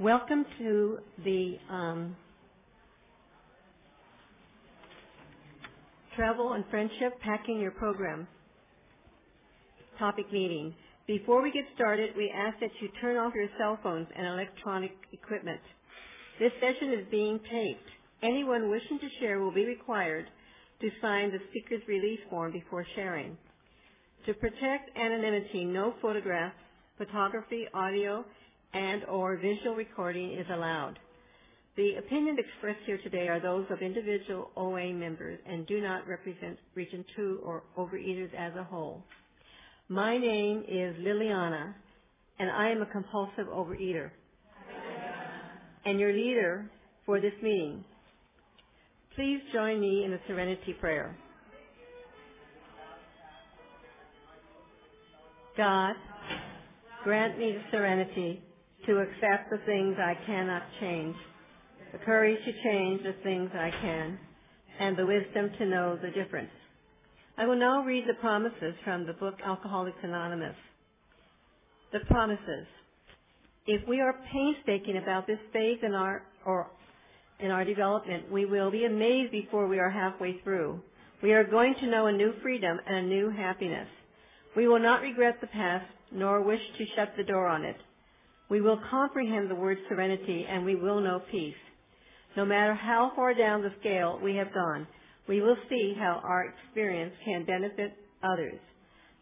Welcome to the um, Travel and Friendship Packing Your Program topic meeting. Before we get started, we ask that you turn off your cell phones and electronic equipment. This session is being taped. Anyone wishing to share will be required to sign the speaker's release form before sharing. To protect anonymity, no photographs, photography, audio, and or visual recording is allowed. The opinions expressed here today are those of individual OA members and do not represent Region 2 or Overeaters as a whole. My name is Liliana, and I am a compulsive overeater and your leader for this meeting. Please join me in the serenity prayer. God, grant me the serenity to accept the things I cannot change, the courage to change the things I can, and the wisdom to know the difference. I will now read the promises from the book Alcoholics Anonymous. The promises. If we are painstaking about this phase in our or in our development, we will be amazed before we are halfway through. We are going to know a new freedom and a new happiness. We will not regret the past, nor wish to shut the door on it. We will comprehend the word serenity, and we will know peace. No matter how far down the scale we have gone, we will see how our experience can benefit others.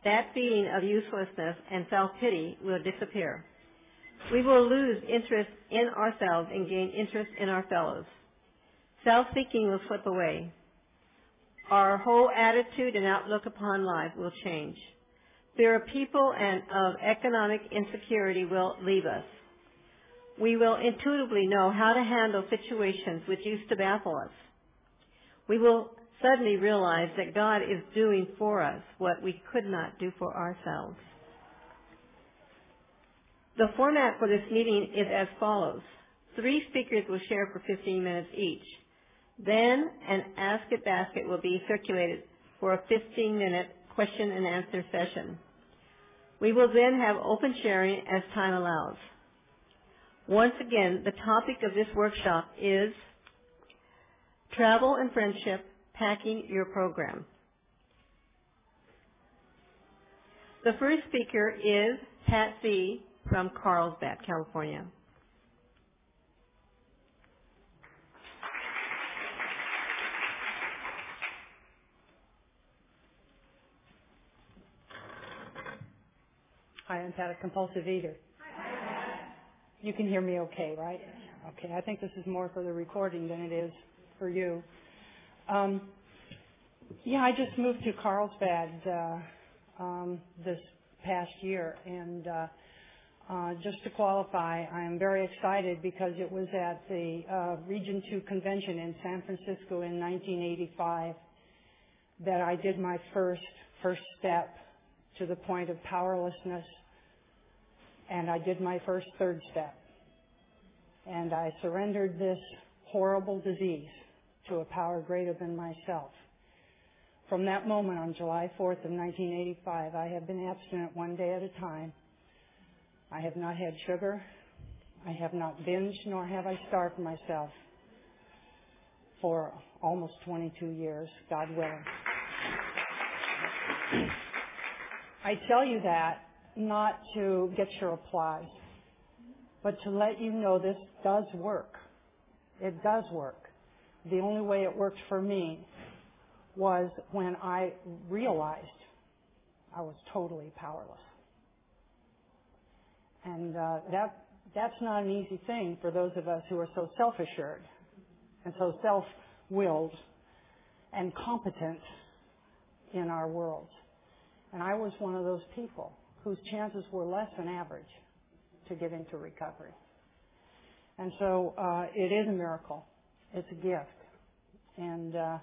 That feeling of uselessness and self-pity will disappear. We will lose interest in ourselves and gain interest in our fellows. Self-seeking will slip away. Our whole attitude and outlook upon life will change. Fear of people and of economic insecurity will leave us. We will intuitively know how to handle situations which used to baffle us. We will suddenly realize that God is doing for us what we could not do for ourselves. The format for this meeting is as follows. Three speakers will share for 15 minutes each. Then an Ask It basket will be circulated for a 15 minute question and answer session. We will then have open sharing as time allows. Once again, the topic of this workshop is Travel and Friendship, Packing Your Program. The first speaker is Pat Z from Carlsbad, California. Hi, I'm Pat, a compulsive eater. You can hear me okay, right? Okay, I think this is more for the recording than it is for you. Um, yeah, I just moved to Carlsbad uh, um, this past year, and uh, uh, just to qualify, I am very excited because it was at the uh, Region 2 convention in San Francisco in 1985 that I did my first first step to the point of powerlessness, and I did my first third step. And I surrendered this horrible disease to a power greater than myself. From that moment on July 4th of 1985, I have been abstinent one day at a time. I have not had sugar. I have not binged, nor have I starved myself for almost 22 years, God willing. I tell you that not to get your applause, but to let you know this does work. It does work. The only way it worked for me was when I realized I was totally powerless. And uh, that that's not an easy thing for those of us who are so self-assured and so self-willed and competent in our world. And I was one of those people whose chances were less than average to get into recovery. And so uh, it is a miracle. It's a gift. And uh,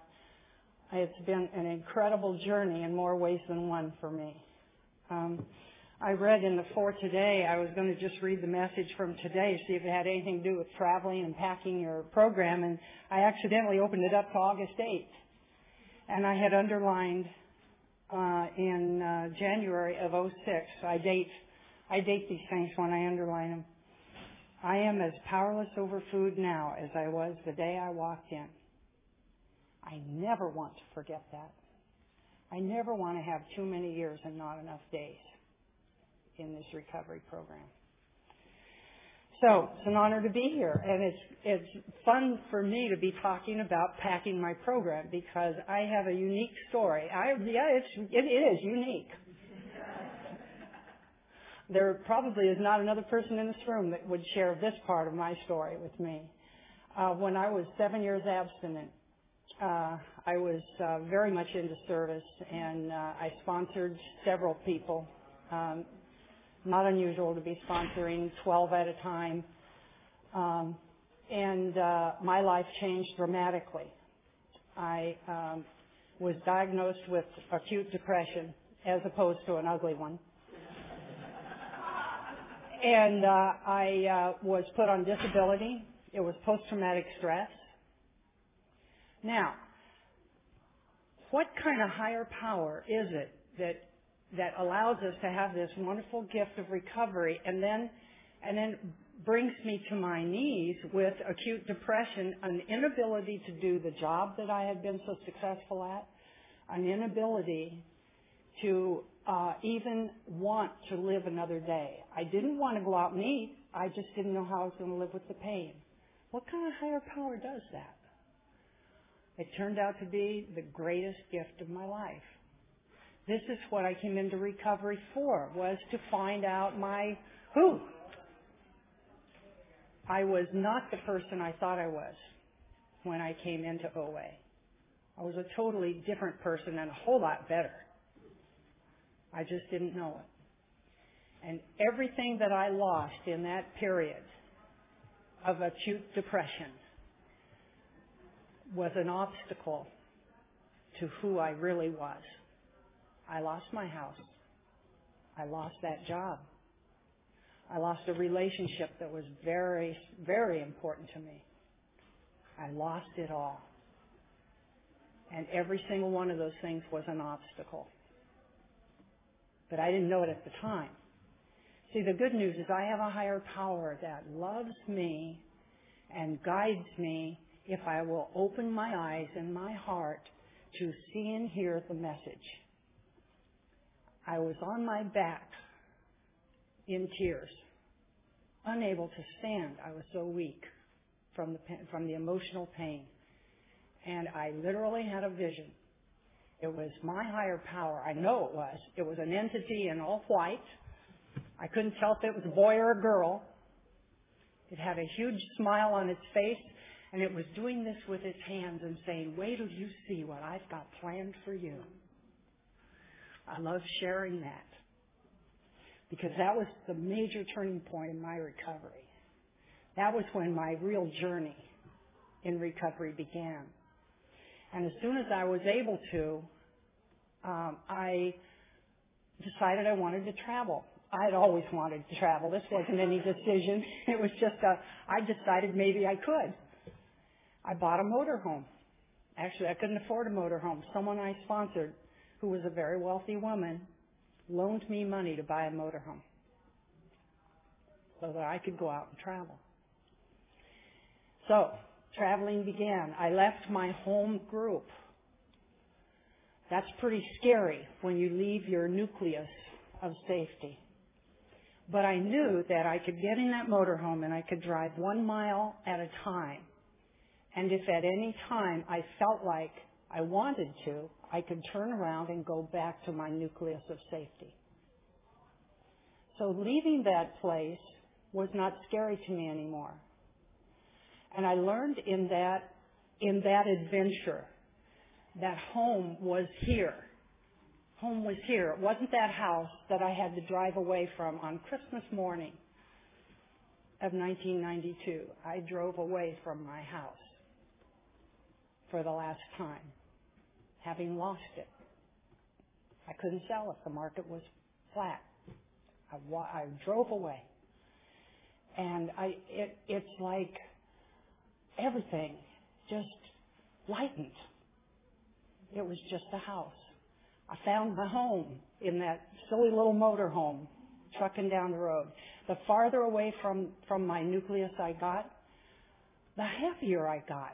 it's been an incredible journey in more ways than one for me. Um, I read in the For Today, I was going to just read the message from today, see if it had anything to do with traveling and packing your program, and I accidentally opened it up to August 8th. And I had underlined in uh, January of 06. I date I date these things when I underline them. I am as powerless over food now as I was the day I walked in. I never want to forget that. I never want to have too many years and not enough days in this recovery program. So it's an honor to be here, and it's it's fun for me to be talking about packing my program because I have a unique story. I yeah, it's it is unique. there probably is not another person in this room that would share this part of my story with me. Uh, when I was seven years abstinent, uh, I was uh, very much into service, and uh, I sponsored several people. Um, not unusual to be sponsoring 12 at a time. Um, and uh, my life changed dramatically. I um, was diagnosed with acute depression as opposed to an ugly one. and uh, I uh, was put on disability. It was post-traumatic stress. Now, what kind of higher power is it that that allows us to have this wonderful gift of recovery and then and then brings me to my knees with acute depression, an inability to do the job that I had been so successful at, an inability to uh, even want to live another day. I didn't want to go out and eat. I just didn't know how I was going to live with the pain. What kind of higher power does that? It turned out to be the greatest gift of my life. This is what I came into recovery for, was to find out my who. I was not the person I thought I was when I came into OA. I was a totally different person and a whole lot better. I just didn't know it. And everything that I lost in that period of acute depression was an obstacle to who I really was. I lost my house. I lost that job. I lost a relationship that was very, very important to me. I lost it all. And every single one of those things was an obstacle. But I didn't know it at the time. See, the good news is I have a higher power that loves me and guides me if I will open my eyes and my heart to see and hear the message. I was on my back in tears, unable to stand. I was so weak from the, from the emotional pain. And I literally had a vision. It was my higher power. I know it was. It was an entity in all white. I couldn't tell if it was a boy or a girl. It had a huge smile on its face, and it was doing this with its hands and saying, wait till you see what I've got planned for you. I love sharing that because that was the major turning point in my recovery. That was when my real journey in recovery began. And as soon as I was able to, um, I decided I wanted to travel. I had always wanted to travel. This wasn't any decision. It was just a, I decided maybe I could. I bought a motorhome. Actually, I couldn't afford a motorhome. Someone I sponsored who was a very wealthy woman, loaned me money to buy a motorhome so that I could go out and travel. So, traveling began. I left my home group. That's pretty scary when you leave your nucleus of safety. But I knew that I could get in that motorhome and I could drive one mile at a time. And if at any time I felt like I wanted to, I could turn around and go back to my nucleus of safety. So leaving that place was not scary to me anymore. And I learned in that, in that adventure that home was here. Home was here. It wasn't that house that I had to drive away from on Christmas morning of 1992. I drove away from my house for the last time having lost it. I couldn't sell it. The market was flat. I, I drove away. And I, it, it's like everything just lightened. It was just a house. I found my home in that silly little motor home trucking down the road. the farther away from, from my nucleus I got, the happier I got.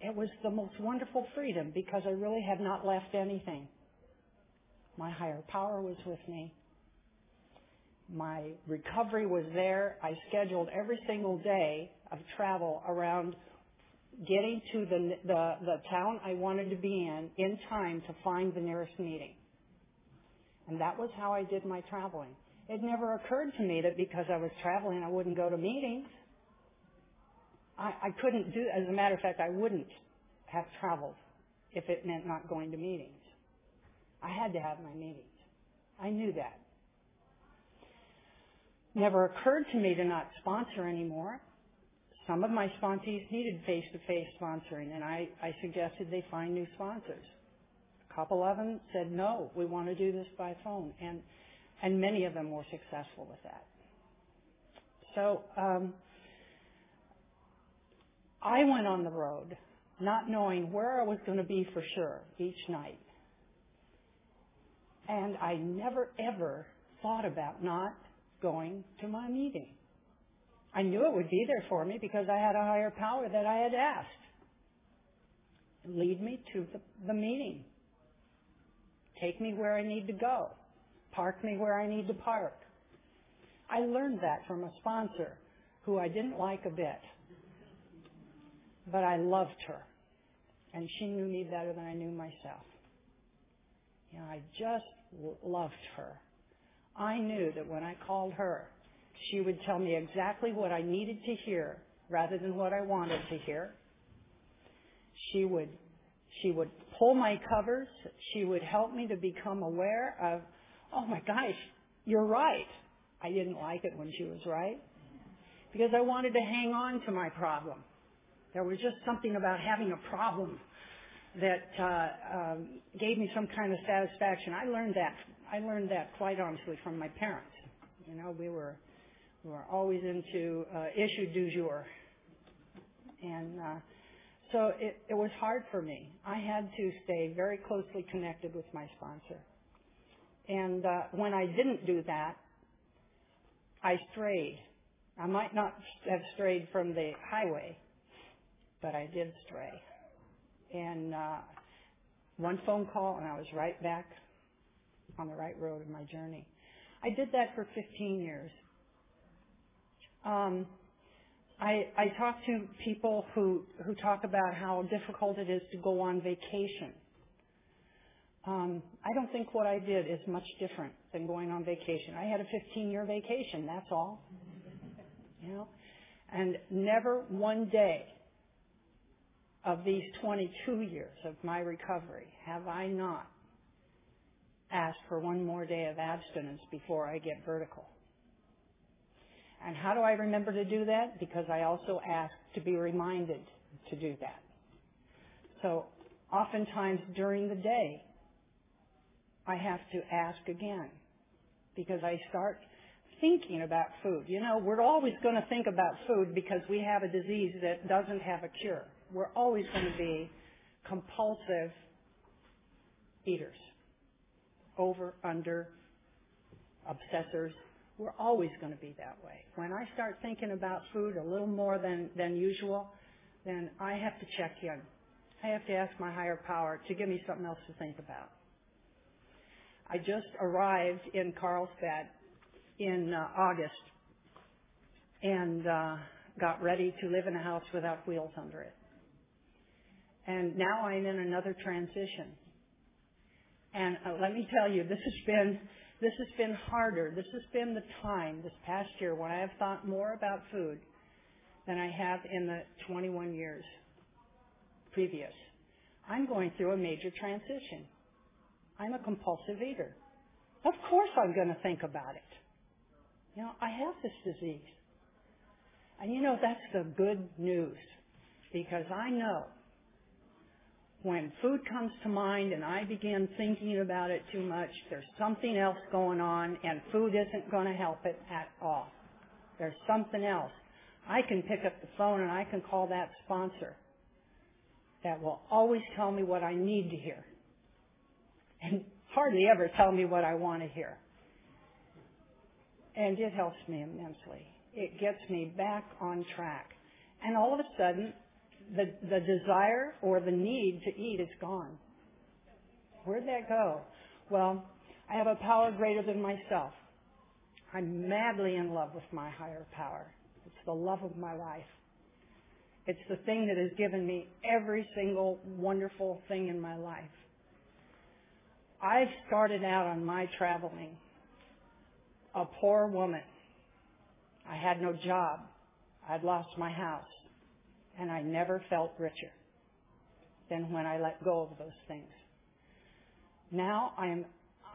It was the most wonderful freedom because I really had not left anything. My higher power was with me. My recovery was there. I scheduled every single day of travel around getting to the, the, the town I wanted to be in in time to find the nearest meeting. And that was how I did my traveling. It never occurred to me that because I was traveling, I wouldn't go to meetings. I, I couldn't do, as a matter of fact, I wouldn't have traveled if it meant not going to meetings. I had to have my meetings. I knew that. Never occurred to me to not sponsor anymore. Some of my sponsees needed face-to-face sponsoring, and I, I suggested they find new sponsors. A couple of them said, no, we want to do this by phone, and, and many of them were successful with that. So um, I went on the road not knowing where I was going to be for sure each night. And I never ever thought about not going to my meeting. I knew it would be there for me because I had a higher power that I had asked. Lead me to the, the meeting. Take me where I need to go. Park me where I need to park. I learned that from a sponsor who I didn't like a bit. But I loved her. And she knew me better than I knew myself. You know, I just loved her. I knew that when I called her, she would tell me exactly what I needed to hear rather than what I wanted to hear. She would, she would pull my covers. She would help me to become aware of, oh my gosh, you're right. I didn't like it when she was right because I wanted to hang on to my problem. There was just something about having a problem that uh, um, gave me some kind of satisfaction. I learned that. I learned that quite honestly from my parents. You know, we were we were always into uh, issue du jour, and uh, so it, it was hard for me. I had to stay very closely connected with my sponsor, and uh, when I didn't do that, I strayed. I might not have strayed from the highway, but I did stray. And uh, one phone call, and I was right back on the right road of my journey. I did that for 15 years. Um, I, I talk to people who, who talk about how difficult it is to go on vacation. Um, I don't think what I did is much different than going on vacation. I had a 15 year vacation, that's all. You know? And never one day of these 22 years of my recovery have I not asked for one more day of abstinence before I get vertical. And how do I remember to do that? Because I also ask to be reminded to do that. So oftentimes during the day, I have to ask again because I start thinking about food. You know, we're always going to think about food because we have a disease that doesn't have a cure we're always going to be compulsive eaters. Over, under, obsessors. We're always going to be that way. When I start thinking about food a little more than, than usual, then I have to check in. I have to ask my higher power to give me something else to think about. I just arrived in Carlsbad in uh, August and uh, got ready to live in a house without wheels under it. And now I'm in another transition. And uh, let me tell you, this has been this has been harder. This has been the time this past year when I have thought more about food than I have in the 21 years previous. I'm going through a major transition. I'm a compulsive eater. Of course I'm going to think about it. You know, I have this disease. And you know, that's the good news because I know when food comes to mind and I begin thinking about it too much, there's something else going on and food isn't going to help it at all. There's something else. I can pick up the phone and I can call that sponsor that will always tell me what I need to hear and hardly ever tell me what I want to hear. And it helps me immensely. It gets me back on track. And all of a sudden, the, the desire or the need to eat is gone. Where'd that go? Well, I have a power greater than myself. I'm madly in love with my higher power. It's the love of my life. It's the thing that has given me every single wonderful thing in my life. I started out on my traveling a poor woman. I had no job. I'd lost my house. And I never felt richer than when I let go of those things. Now I'm,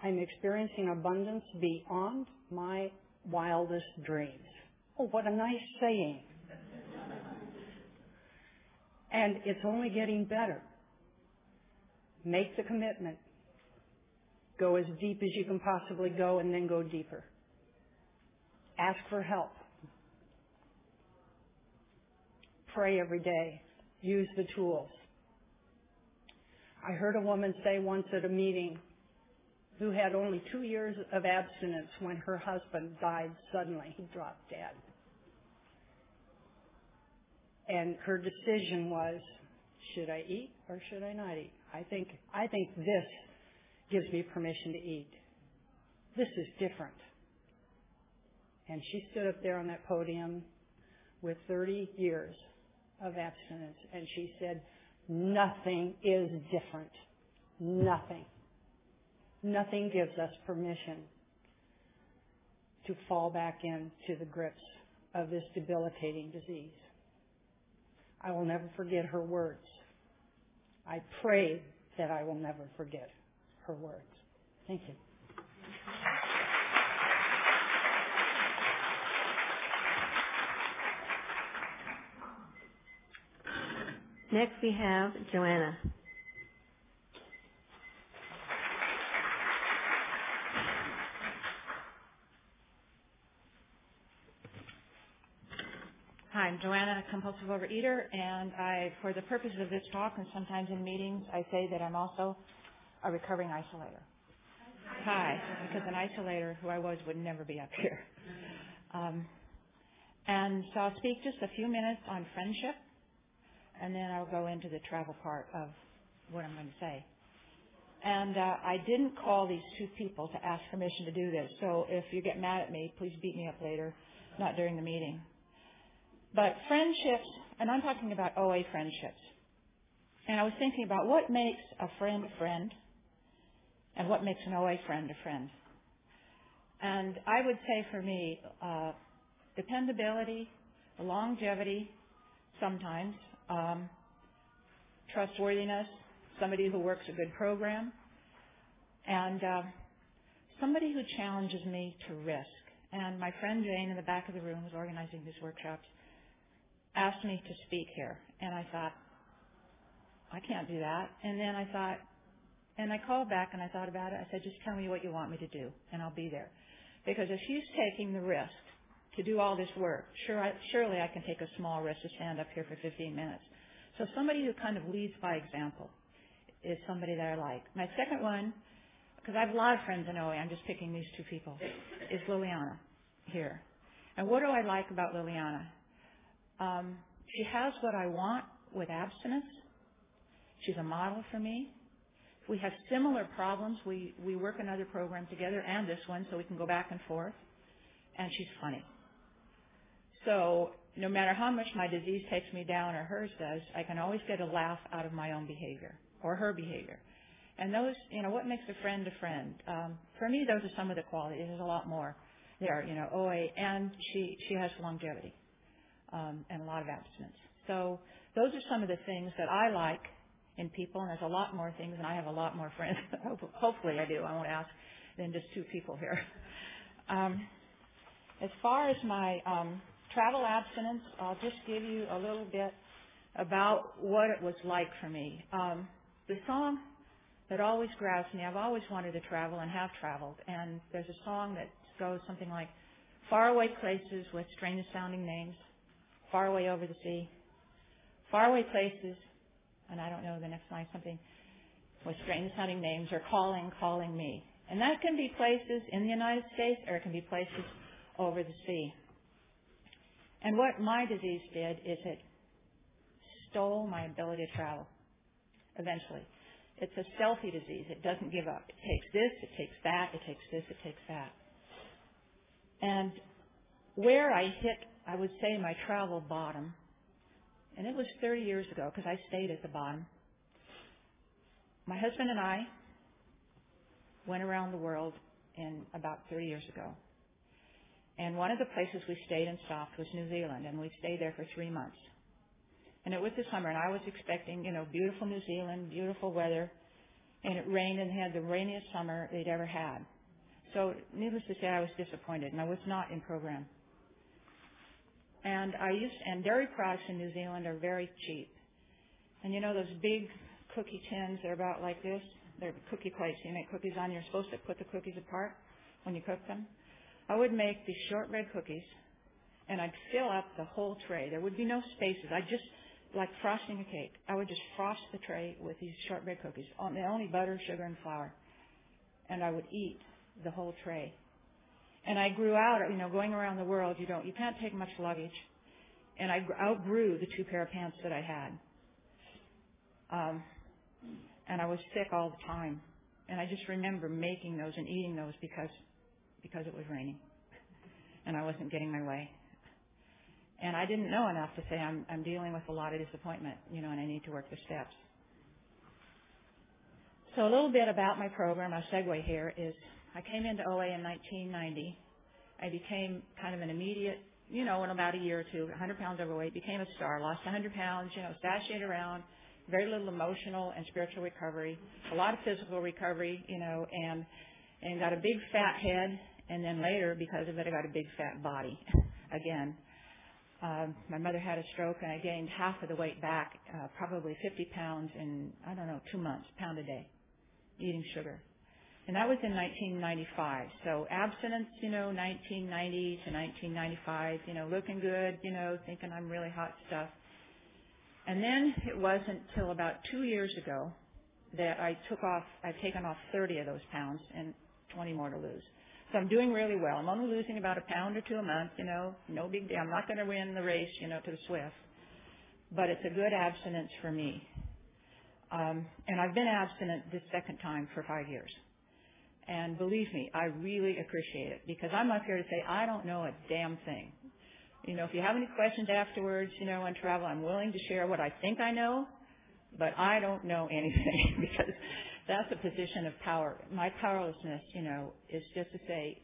I'm experiencing abundance beyond my wildest dreams. Oh, what a nice saying. and it's only getting better. Make the commitment. Go as deep as you can possibly go and then go deeper. Ask for help. Pray every day. Use the tools. I heard a woman say once at a meeting who had only two years of abstinence when her husband died suddenly. He dropped dead. And her decision was, should I eat or should I not eat? I think, I think this gives me permission to eat. This is different. And she stood up there on that podium with 30 years of abstinence and she said, nothing is different. Nothing. Nothing gives us permission to fall back into the grips of this debilitating disease. I will never forget her words. I pray that I will never forget her words. Thank you. Next we have Joanna. Hi, I'm Joanna, compulsive overeater, and I, for the purposes of this talk and sometimes in meetings, I say that I'm also a recovering isolator. Hi, because an isolator who I was would never be up here. Um, and so I'll speak just a few minutes on friendship and then I'll go into the travel part of what I'm going to say. And uh, I didn't call these two people to ask permission to do this, so if you get mad at me, please beat me up later, not during the meeting. But friendships, and I'm talking about OA friendships. And I was thinking about what makes a friend a friend and what makes an OA friend a friend. And I would say for me, uh, dependability, longevity, sometimes, um, trustworthiness, somebody who works a good program, and uh, somebody who challenges me to risk. And my friend Jane in the back of the room who's organizing these workshops asked me to speak here. And I thought, I can't do that. And then I thought, and I called back and I thought about it. I said, just tell me what you want me to do and I'll be there. Because if she's taking the risk to do all this work. Sure, I, surely I can take a small risk to stand up here for 15 minutes. So somebody who kind of leads by example is somebody that I like. My second one, because I have a lot of friends in OA, I'm just picking these two people, is Liliana here. And what do I like about Liliana? Um, she has what I want with abstinence. She's a model for me. We have similar problems, we, we work another program together and this one so we can go back and forth. And she's funny. So no matter how much my disease takes me down or hers does, I can always get a laugh out of my own behavior or her behavior. And those, you know, what makes a friend a friend? Um, for me, those are some of the qualities. There's a lot more there, you know, OA, and she, she has longevity um, and a lot of abstinence. So those are some of the things that I like in people, and there's a lot more things, and I have a lot more friends. Hopefully I do. I won't ask than just two people here. Um, as far as my um, travel abstinence, I'll just give you a little bit about what it was like for me. Um, the song that always grabs me, I've always wanted to travel and have traveled, and there's a song that goes something like, Faraway places with strange sounding names, far away over the sea, faraway places, and I don't know the next line, something with strange sounding names are calling, calling me. And that can be places in the United States or it can be places over the sea. And what my disease did is it stole my ability to travel eventually. It's a stealthy disease. It doesn't give up. It takes this, it takes that, it takes this, it takes that. And where I hit, I would say, my travel bottom, and it was 30 years ago because I stayed at the bottom. My husband and I went around the world in about 30 years ago. And one of the places we stayed and stopped was New Zealand, and we stayed there for three months. And it was the summer, and I was expecting, you know, beautiful New Zealand, beautiful weather, and it rained and had the rainiest summer they'd ever had. So, needless to say, I was disappointed, and I was not in program. And I used, and dairy products in New Zealand are very cheap. And you know those big cookie tins, they're about like this? They're cookie plates. You make cookies on, you're supposed to put the cookies apart when you cook them. I would make these shortbread cookies, and I'd fill up the whole tray. There would be no spaces. I'd just, like frosting a cake, I would just frost the tray with these shortbread cookies, The only butter, sugar, and flour. And I would eat the whole tray. And I grew out, you know, going around the world, you don't, you can't take much luggage. And I outgrew the two pair of pants that I had. Um, and I was sick all the time. And I just remember making those and eating those because because it was raining and I wasn't getting my way. And I didn't know enough to say I'm I'm dealing with a lot of disappointment, you know, and I need to work the steps. So a little bit about my program, my segue here is I came into OA in 1990. I became kind of an immediate, you know, in about a year or two, 100 pounds overweight, became a star, lost 100 pounds, you know, sashayed around, very little emotional and spiritual recovery, a lot of physical recovery, you know, and and got a big fat head, and then later because of it, I got a big fat body again. Um, my mother had a stroke, and I gained half of the weight back, uh, probably 50 pounds in I don't know two months, pound a day, eating sugar. And that was in 1995. So abstinence, you know, 1990 to 1995, you know, looking good, you know, thinking I'm really hot stuff. And then it wasn't till about two years ago that I took off, I've taken off 30 of those pounds and 20 more to lose. So I'm doing really well. I'm only losing about a pound or two a month, you know, no big deal. I'm not going to win the race, you know, to the swift. But it's a good abstinence for me. Um, and I've been abstinent this second time for five years. And believe me, I really appreciate it because I'm up here to say I don't know a damn thing. You know, if you have any questions afterwards, you know, on travel, I'm willing to share what I think I know, but I don't know anything because that's a position of power. My powerlessness, you know, is just to say,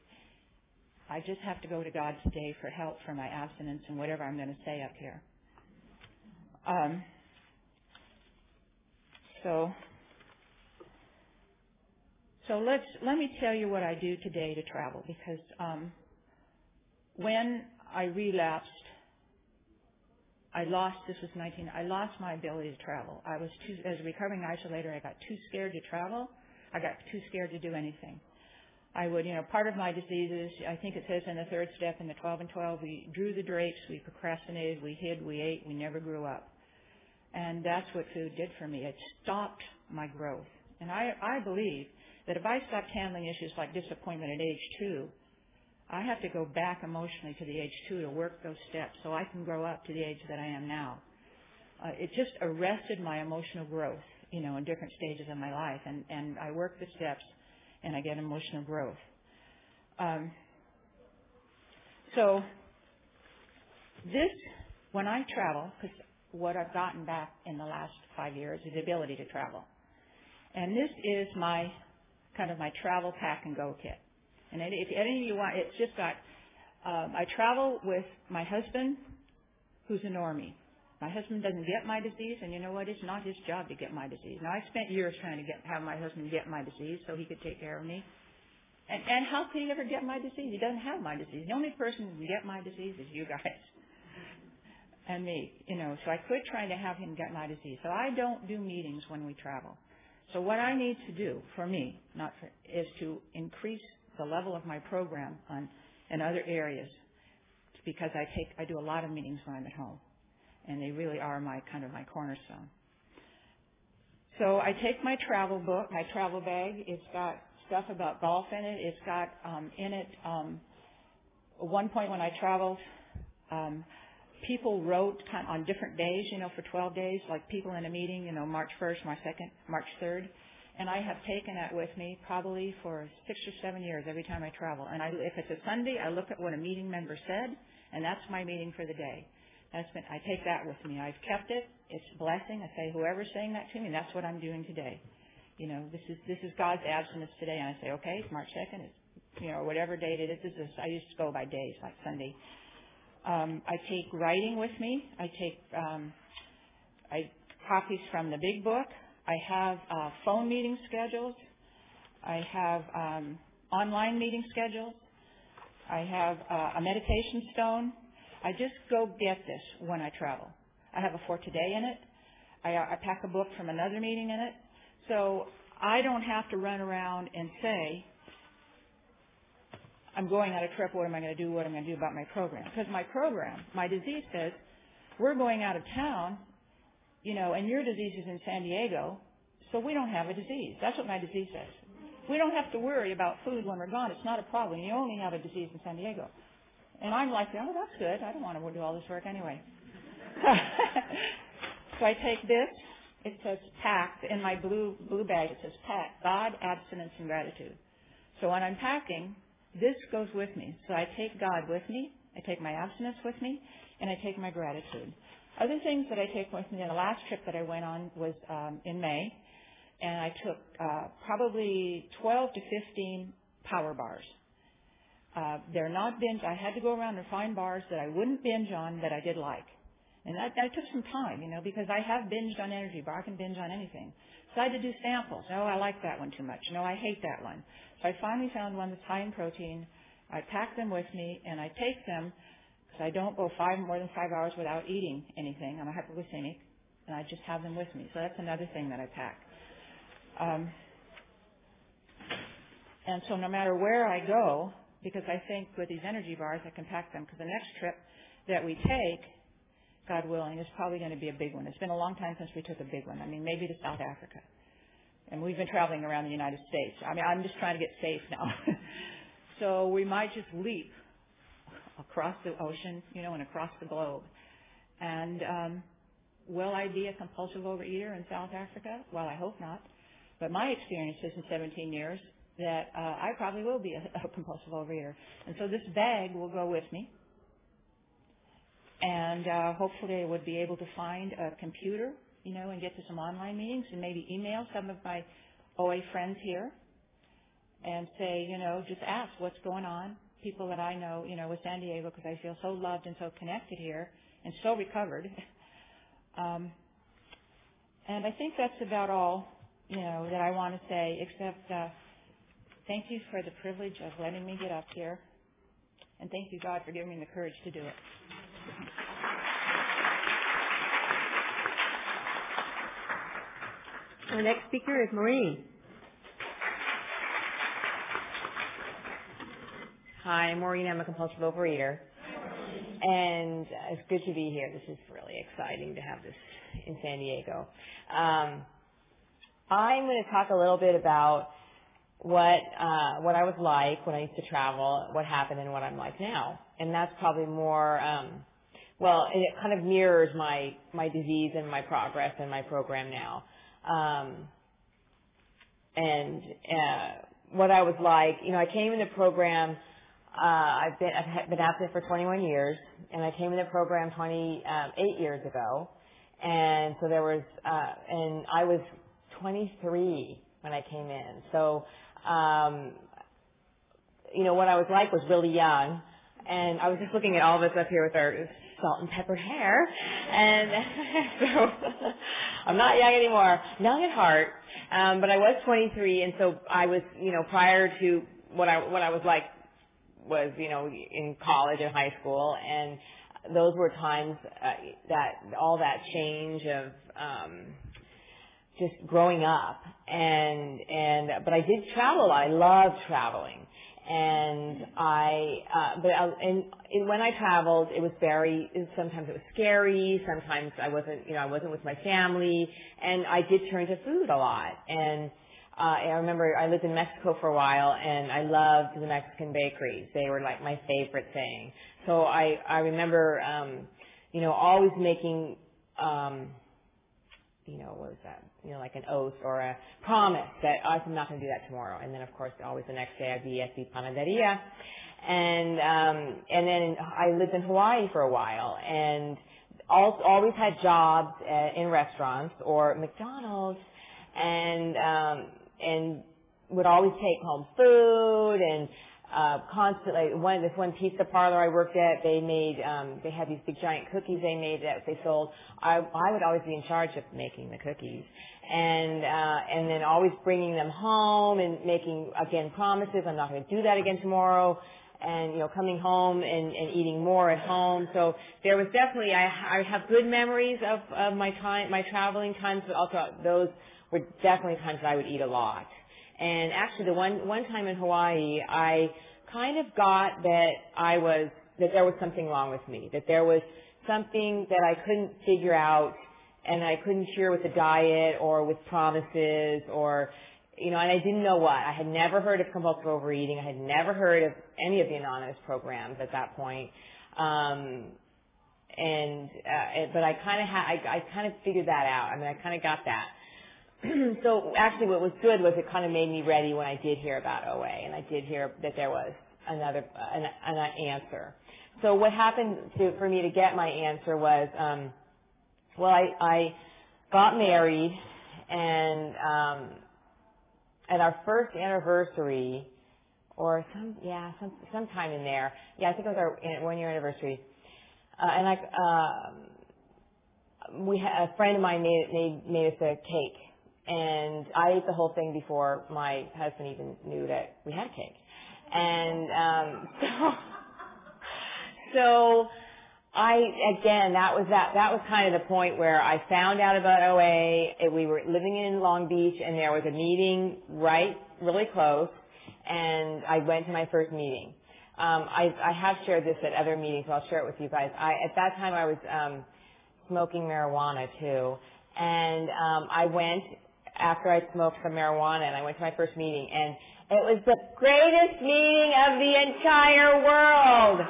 I just have to go to God today for help for my abstinence and whatever I'm going to say up here. Um, so, so let's let me tell you what I do today to travel because um, when I relapsed. I lost, this was 19, I lost my ability to travel. I was too, as a recovering isolator, I got too scared to travel. I got too scared to do anything. I would, you know, part of my diseases, I think it says in the third step in the 12 and 12, we drew the drapes, we procrastinated, we hid, we ate, we never grew up. And that's what food did for me. It stopped my growth. And I, I believe that if I stopped handling issues like disappointment at age two, I have to go back emotionally to the age two to work those steps so I can grow up to the age that I am now. Uh, it just arrested my emotional growth, you know, in different stages of my life, and and I work the steps, and I get emotional growth. Um, so this, when I travel, because what I've gotten back in the last five years is the ability to travel, and this is my kind of my travel pack and go kit. And if any of you want, it's just got, um, I travel with my husband, who's a normie. My husband doesn't get my disease, and you know what? It's not his job to get my disease. Now, I spent years trying to get, have my husband get my disease so he could take care of me. And, and how could he ever get my disease? He doesn't have my disease. The only person who can get my disease is you guys and me, you know. So I quit trying to have him get my disease. So I don't do meetings when we travel. So what I need to do for me, not for, is to increase the level of my program on in other areas because I take I do a lot of meetings when I'm at home, and they really are my kind of my cornerstone. So I take my travel book, my travel bag. It's got stuff about golf in it. It's got um, in it um, one point when I traveled, um, people wrote kind on different days, you know, for 12 days, like people in a meeting, you know, March 1st, March 2nd, March 3rd. And I have taken that with me probably for six or seven years every time I travel. And I, if it's a Sunday, I look at what a meeting member said, and that's my meeting for the day. That's been, I take that with me. I've kept it. It's a blessing. I say, whoever's saying that to me, that's what I'm doing today. You know, this is this is God's abstinence today, and I say, okay, it's March 2nd. It's you know, whatever date it is. This is I used to go by days, like Sunday. Um, I take writing with me. I take um, I copies from the big book. I have uh, phone meeting schedules. I have um, online meeting schedules. I have uh, a meditation stone. I just go get this when I travel. I have a for today in it. I, I pack a book from another meeting in it. So I don't have to run around and say, I'm going on a trip, what am I going to do, what am I going to do about my program? Because my program, my disease says, we're going out of town, you know, and your disease is in San Diego, so we don't have a disease. That's what my disease says. We don't have to worry about food when we're gone. It's not a problem. You only have a disease in San Diego. And I'm like, oh, that's good. I don't want to do all this work anyway. so I take this. It says packed in my blue blue bag. It says packed God, abstinence, and gratitude. So when I'm packing, this goes with me. So I take God with me. I take my abstinence with me, and I take my gratitude. Other things that I take with me. The last trip that I went on was um, in May, and I took uh, probably 12 to 15 power bars. Uh, they're not binge. I had to go around and find bars that I wouldn't binge on that I did like. And that, that took some time, you know, because I have binged on energy bar. I can binge on anything. So I had to do samples. No, I like that one too much. No, I hate that one. So I finally found one that's high in protein. I pack them with me and I take them because I don't go five more than five hours without eating anything. I'm a hypoglycemic, and I just have them with me. So that's another thing that I pack. Um, and so no matter where I go, because I think with these energy bars I can pack them because the next trip that we take God willing, is probably going to be a big one. It's been a long time since we took a big one. I mean, maybe to South Africa. And we've been traveling around the United States. I mean, I'm just trying to get safe now. so we might just leap across the ocean, you know, and across the globe. And um, will I be a compulsive overeater in South Africa? Well, I hope not. But my experience is in 17 years that uh, I probably will be a, a compulsive overeater. And so this bag will go with me and uh, hopefully I would be able to find a computer, you know, and get to some online meetings and maybe email some of my OA friends here and say, you know, just ask what's going on. People that I know, you know, with San Diego because I feel so loved and so connected here and so recovered. um, and I think that's about all, you know, that I want to say, except uh, thank you for the privilege of letting me get up here. And thank you, God, for giving me the courage to do it. Our next speaker is Maureen. Hi, I'm Maureen. I'm a compulsive overeater. And it's good to be here. This is really exciting to have this in San Diego. Um, I'm going to talk a little bit about what uh, what I was like when I used to travel, what happened, and what I'm like now. And that's probably more um, well, it kind of mirrors my my disease and my progress and my program now. Um, and uh, what I was like, you know, I came in the program. Uh, I've been I've been absent for 21 years, and I came in the program 28 um, years ago, and so there was, uh, and I was 23 when I came in. So, um, you know, what I was like was really young, and I was just looking at all of us up here with our salt and pepper hair. And so I'm not young anymore, young at heart. Um, but I was 23, and so I was, you know, prior to what I what I was like was, you know, in college and high school, and those were times uh, that all that change of um, just growing up, and and but I did travel. I loved traveling, and I, uh, but I, and, and when I traveled, it was very. Sometimes it was scary. Sometimes I wasn't, you know, I wasn't with my family, and I did turn to food a lot. And I remember I lived in Mexico for a while, and I loved the Mexican bakeries. They were like my favorite thing. So I I remember, um, you know, always making, um, you know, what was that? You know, like an oath or a promise that oh, I'm not going to do that tomorrow. And then of course, always the next day I'd be at the panaderia, and um, and then I lived in Hawaii for a while, and always had jobs uh, in restaurants or McDonald's, and um, and would always take home food and uh, constantly one this one pizza parlor I worked at they made um, they had these big giant cookies they made that they sold I I would always be in charge of making the cookies and uh, and then always bringing them home and making again promises I'm not going to do that again tomorrow and you know coming home and, and eating more at home. So there was definitely I, I have good memories of, of my time my traveling times, but also those were definitely times that I would eat a lot. And actually, the one one time in Hawaii, I kind of got that I was that there was something wrong with me, that there was something that I couldn't figure out, and I couldn't share with the diet or with promises or you know, and I didn't know what. I had never heard of compulsive overeating. I had never heard of any of the anonymous programs at that point. Um, and uh, but I kind of had, I, I kind of figured that out. I mean, I kind of got that. so actually, what was good was it kind of made me ready when I did hear about OA, and I did hear that there was another an, an answer. So what happened to, for me to get my answer was, um, well, I, I got married, and um, at our first anniversary, or some yeah, some sometime in there. Yeah, I think it was our one year anniversary. Uh, and I, uh, we had a friend of mine made made made us a cake, and I ate the whole thing before my husband even knew that we had cake. And um, so, so I again that was that that was kind of the point where I found out about OA. We were living in Long Beach, and there was a meeting right really close, and I went to my first meeting. Um, I, I have shared this at other meetings, so I'll share it with you guys. I, at that time, I was um, smoking marijuana too, and um, I went after I smoked some marijuana, and I went to my first meeting, and it was the greatest meeting of the entire world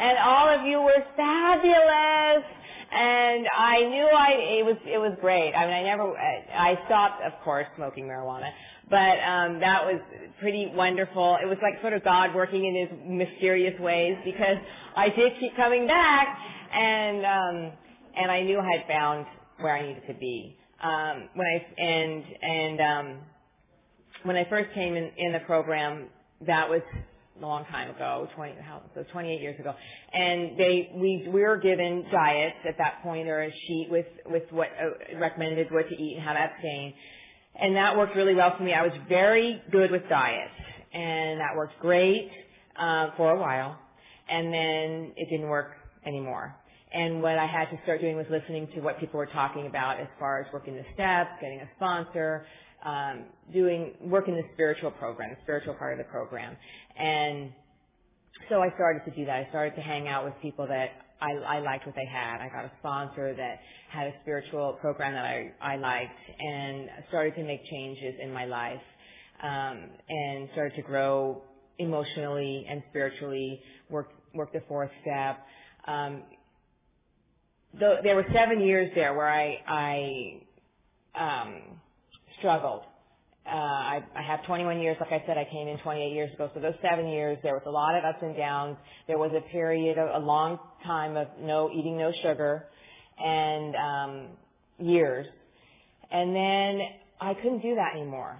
and all of you were fabulous. And I knew I it was it was great. I mean, I never I stopped, of course, smoking marijuana, but um, that was pretty wonderful. It was like sort of God working in His mysterious ways because I did keep coming back, and um, and I knew I had found where I needed to be. Um, when I and and um, when I first came in, in the program, that was a long time ago, 20, how, so 28 years ago. And they, we, we were given diets at that point or a sheet with, with what uh, recommended what to eat and how to abstain. And that worked really well for me. I was very good with diet and that worked great, uh, for a while. And then it didn't work anymore. And what I had to start doing was listening to what people were talking about as far as working the steps, getting a sponsor, um, doing work in the spiritual program, the spiritual part of the program. And so I started to do that. I started to hang out with people that I, I liked what they had. I got a sponsor that had a spiritual program that I, I liked and started to make changes in my life um, and started to grow emotionally and spiritually, work, work the fourth step. Um, though there were seven years there where I, I um, struggled uh, I, I have 21 years. Like I said, I came in 28 years ago. So those seven years, there was a lot of ups and downs. There was a period, a, a long time of no eating, no sugar, and um, years. And then I couldn't do that anymore.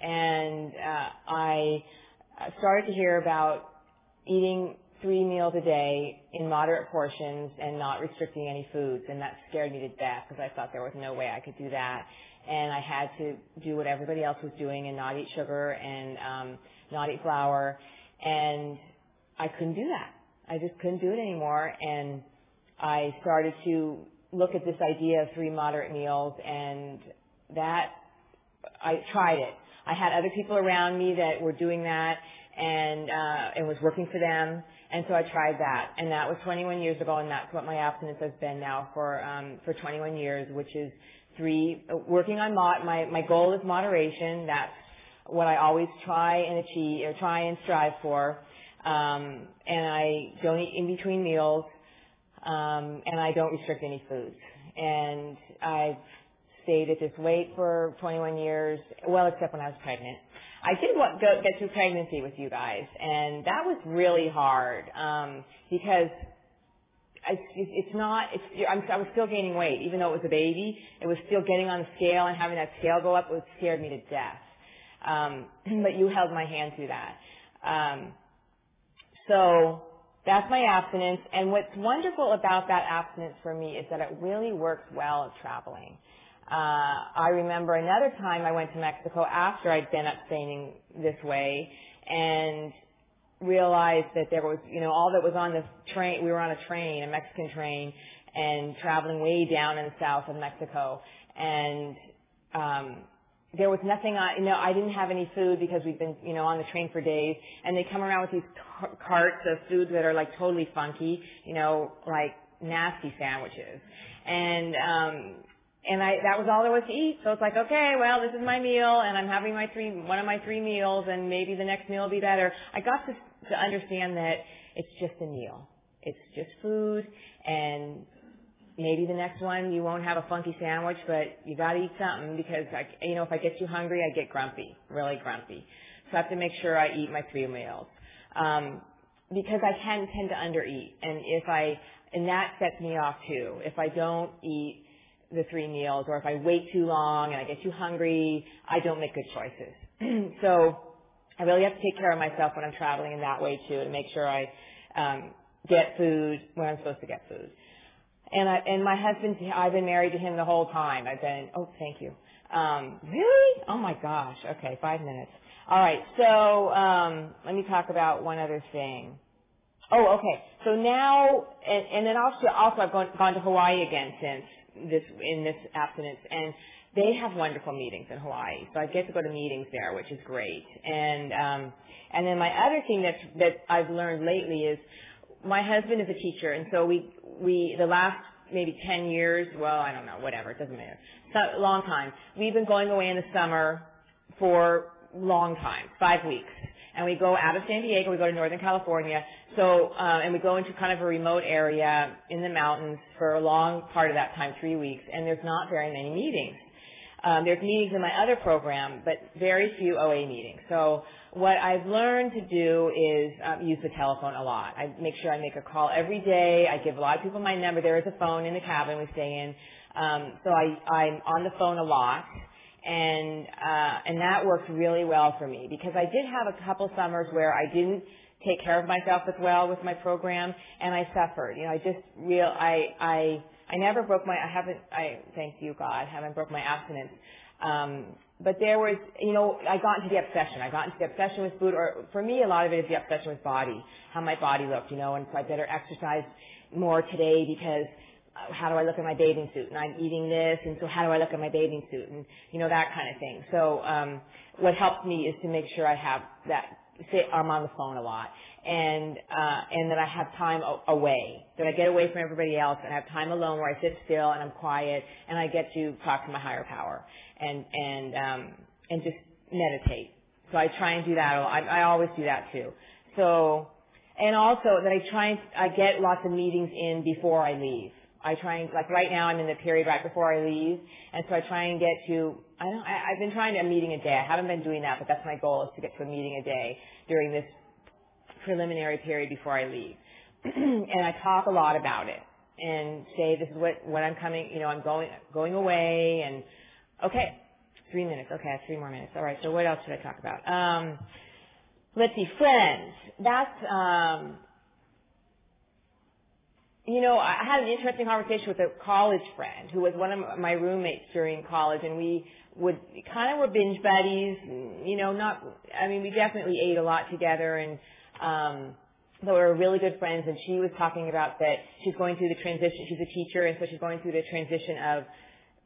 And uh, I started to hear about eating three meals a day in moderate portions and not restricting any foods, and that scared me to death because I thought there was no way I could do that and I had to do what everybody else was doing and not eat sugar and um, not eat flour, and I couldn't do that. I just couldn't do it anymore, and I started to look at this idea of three moderate meals, and that I tried it. I had other people around me that were doing that, and uh, it was working for them. And so I tried that, and that was 21 years ago, and that's what my abstinence has been now for um, for 21 years, which is three working on mod. My my goal is moderation. That's what I always try and achieve or try and strive for. Um, and I don't eat in between meals, um, and I don't restrict any foods. And I've stayed at this weight for 21 years, well, except when I was pregnant. I did what, go, get through pregnancy with you guys, and that was really hard um, because I, it's not. It's, I'm, I was still gaining weight, even though it was a baby. It was still getting on the scale and having that scale go up. It scared me to death. Um, but you held my hand through that. Um, so that's my abstinence. And what's wonderful about that abstinence for me is that it really works well at traveling. Uh, I remember another time I went to Mexico after I'd been abstaining this way and realized that there was, you know, all that was on the train, we were on a train, a Mexican train, and traveling way down in the south of Mexico. And, um, there was nothing on, you know, I didn't have any food because we've been, you know, on the train for days. And they come around with these carts of foods that are like totally funky, you know, like nasty sandwiches. And, um, and I that was all there was to eat. So it's like, okay, well, this is my meal, and I'm having my three one of my three meals, and maybe the next meal will be better. I got to to understand that it's just a meal. It's just food, and maybe the next one you won't have a funky sandwich, but you got to eat something because I, you know if I get too hungry, I get grumpy, really grumpy. So I have to make sure I eat my three meals. Um, because I can tend to undereat, and if I and that sets me off too. If I don't eat the three meals, or if I wait too long and I get too hungry, I don't make good choices. so I really have to take care of myself when I'm traveling in that way too, to make sure I um, get food when I'm supposed to get food. And I, and my husband, I've been married to him the whole time. I've been, oh, thank you. Um, really? Oh my gosh. Okay, five minutes. All right. So um, let me talk about one other thing. Oh, okay. So now, and, and then also, also I've gone, gone to Hawaii again since this in this abstinence, and they have wonderful meetings in Hawaii. So I get to go to meetings there, which is great. And um, and then my other thing that that I've learned lately is my husband is a teacher, and so we we the last maybe 10 years, well, I don't know, whatever, it doesn't matter. So, long time. We've been going away in the summer for long time, five weeks and we go out of San Diego, we go to Northern California. So, uh, and we go into kind of a remote area in the mountains for a long part of that time, three weeks, and there's not very many meetings. Um, there's meetings in my other program, but very few OA meetings. So what I've learned to do is um, use the telephone a lot. I make sure I make a call every day. I give a lot of people my number. There is a phone in the cabin we stay in. Um, so I, I'm on the phone a lot and uh, and that worked really well for me because I did have a couple summers where I didn't take care of myself as well with my program, and I suffered. You know, I just real I I I never broke my I haven't I thank you God haven't broke my abstinence. Um, but there was, you know, I got into the obsession. I got into the obsession with food, or for me, a lot of it is the obsession with body, how my body looked, you know, and so I better exercise more today because how do I look at my bathing suit? And I'm eating this, and so how do I look at my bathing suit? And you know that kind of thing. So um, what helps me is to make sure I have that. Say I'm on the phone a lot, and uh, and that I have time away. That I get away from everybody else, and I have time alone where I sit still and I'm quiet, and I get to talk to my higher power, and and um, and just meditate. So I try and do that. I, I always do that too. So and also that I try and I get lots of meetings in before I leave. I try and like right now I'm in the period right before I leave, and so I try and get to. I don't. I, I've been trying to a meeting a day. I haven't been doing that, but that's my goal is to get to a meeting a day during this preliminary period before I leave. and I talk a lot about it and say this is what what I'm coming. You know, I'm going going away, and okay, three minutes. Okay, three more minutes. All right. So what else should I talk about? Um, let's see, friends. That's um, you know, I had an interesting conversation with a college friend who was one of my roommates during college, and we would kind of were binge buddies. You know, not. I mean, we definitely ate a lot together, and um, but we were really good friends. And she was talking about that she's going through the transition. She's a teacher, and so she's going through the transition of,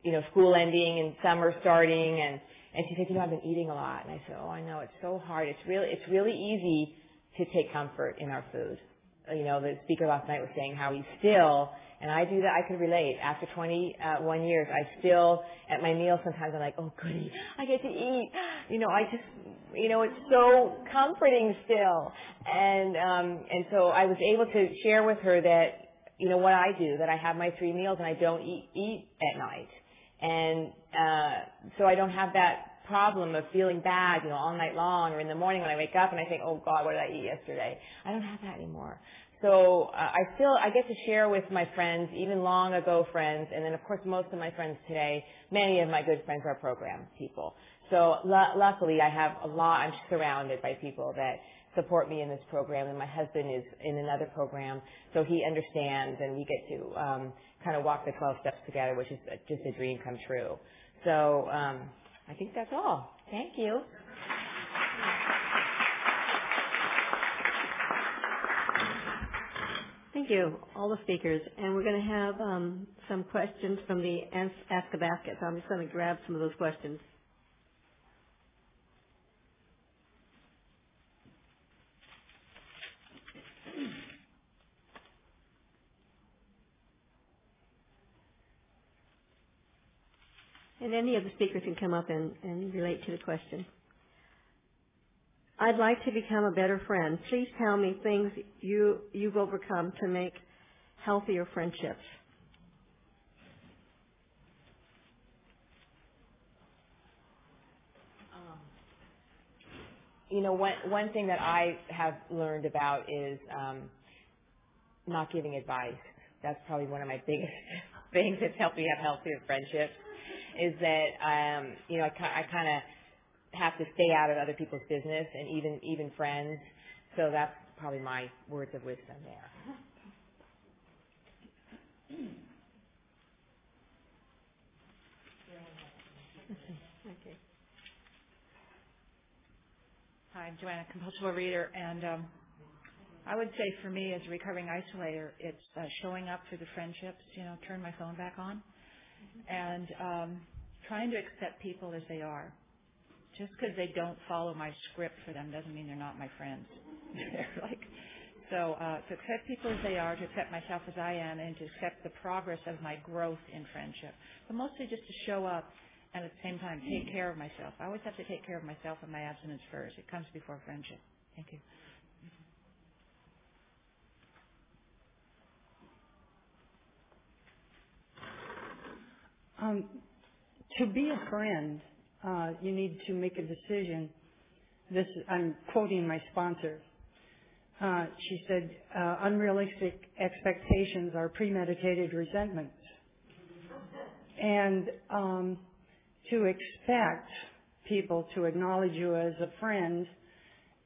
you know, school ending and summer starting, and and she said, you know, I've been eating a lot, and I said, oh, I know, it's so hard. It's really, it's really easy to take comfort in our food you know, the speaker last night was saying how he still, and I do that, I can relate. After 21 years, I still, at my meals sometimes I'm like, oh goody, I get to eat. You know, I just, you know, it's so comforting still. And, um, and so I was able to share with her that, you know, what I do, that I have my three meals and I don't eat, eat at night. And, uh, so I don't have that problem of feeling bad, you know, all night long or in the morning when I wake up and I think, oh God, what did I eat yesterday? I don't have that anymore. So uh, I still I get to share with my friends, even long ago friends, and then of course most of my friends today. Many of my good friends are program people. So l- luckily I have a lot. I'm surrounded by people that support me in this program, and my husband is in another program, so he understands, and we get to um, kind of walk the 12 steps together, which is just a dream come true. So um, I think that's all. Thank you. Thank you, all the speakers. And we're going to have um, some questions from the Ask-It Basket. So I'm just going to grab some of those questions. And any of the speakers can come up and, and relate to the question. I'd like to become a better friend. Please tell me things you, you've overcome to make healthier friendships. Um, you know, one one thing that I have learned about is um, not giving advice. That's probably one of my biggest things that's helped me have healthier friendships. Is that um, you know I, I kind of have to stay out of other people's business and even even friends. So that's probably my words of wisdom there. Hi, I'm Joanna, compulsive overeater, and um, I would say for me as a recovering isolator, it's uh, showing up for the friendships. You know, turn my phone back on, and um, trying to accept people as they are. Just because they don't follow my script for them doesn't mean they're not my friends. like, so uh, to accept people as they are, to accept myself as I am, and to accept the progress of my growth in friendship. But mostly just to show up and at the same time take care of myself. I always have to take care of myself and my abstinence first. It comes before friendship. Thank you. Um, to be a friend, uh, you need to make a decision. This I'm quoting my sponsor. Uh, she said, uh, "Unrealistic expectations are premeditated resentments," and um, to expect people to acknowledge you as a friend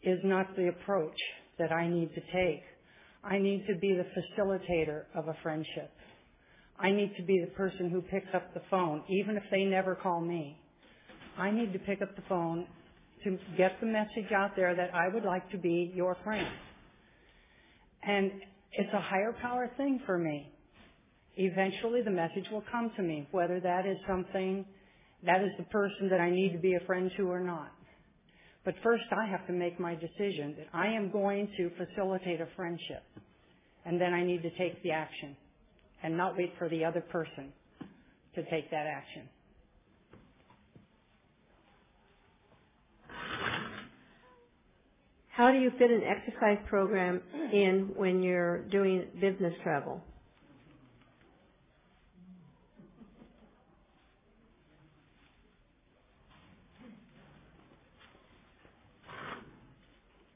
is not the approach that I need to take. I need to be the facilitator of a friendship. I need to be the person who picks up the phone, even if they never call me. I need to pick up the phone to get the message out there that I would like to be your friend. And it's a higher power thing for me. Eventually the message will come to me, whether that is something, that is the person that I need to be a friend to or not. But first I have to make my decision that I am going to facilitate a friendship. And then I need to take the action and not wait for the other person to take that action. How do you fit an exercise program in when you're doing business travel?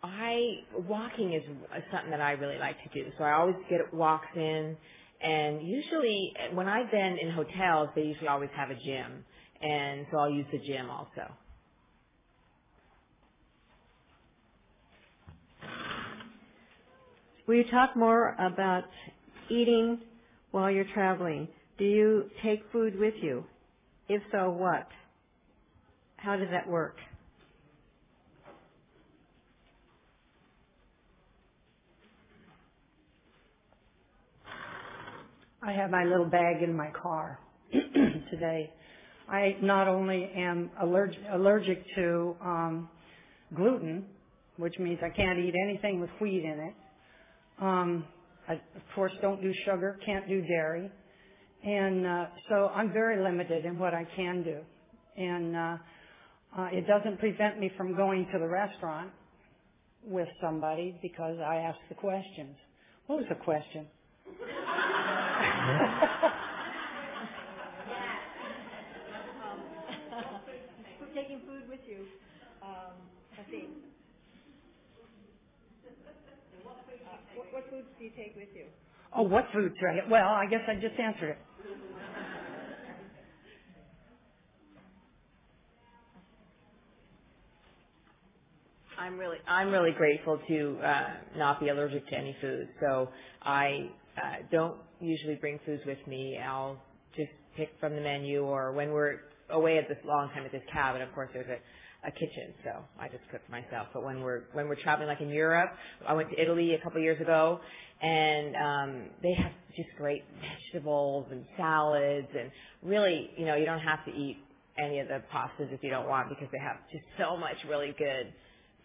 I walking is something that I really like to do. So I always get walks in, and usually when I've been in hotels, they usually always have a gym, and so I'll use the gym also. Will you talk more about eating while you're traveling? Do you take food with you? If so, what? How does that work? I have my little bag in my car today. I not only am allergic, allergic to um, gluten, which means I can't eat anything with wheat in it, Um, I, of course, don't do sugar, can't do dairy. And uh, so I'm very limited in what I can do. And uh, uh, it doesn't prevent me from going to the restaurant with somebody because I ask the questions. What was the question? Taking food with you. Um, let's see. What, what foods do you take with you? Oh, what food tray? Well, I guess I just answered it. I'm really I'm really grateful to uh, not be allergic to any food. So I uh, don't usually bring foods with me. I'll just pick from the menu, or when we're away at this long time at this cabin, of course there's a, a kitchen, so I just cook for myself. But when we're when we're traveling, like in Europe, I went to Italy a couple years ago, and um, they have just great vegetables and salads, and really, you know, you don't have to eat any of the pastas if you don't want because they have just so much really good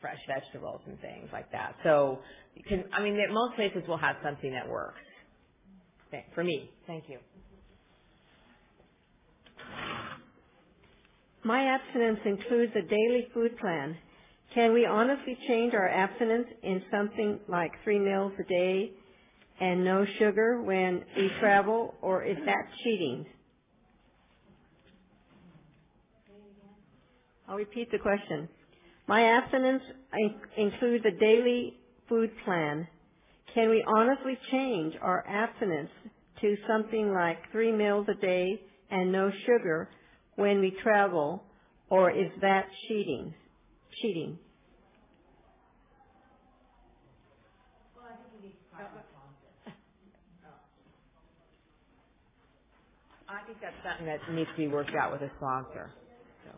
fresh vegetables and things like that. So you can, I mean, most places will have something that works. For me, thank you. My abstinence includes a daily food plan. Can we honestly change our abstinence in something like three meals a day and no sugar when we travel, or is that cheating? I'll repeat the question. My abstinence includes a daily food plan. Can we honestly change our abstinence to something like three meals a day and no sugar when we travel, or is that cheating? Cheating. I think that's something that needs to be worked out with a sponsor. So.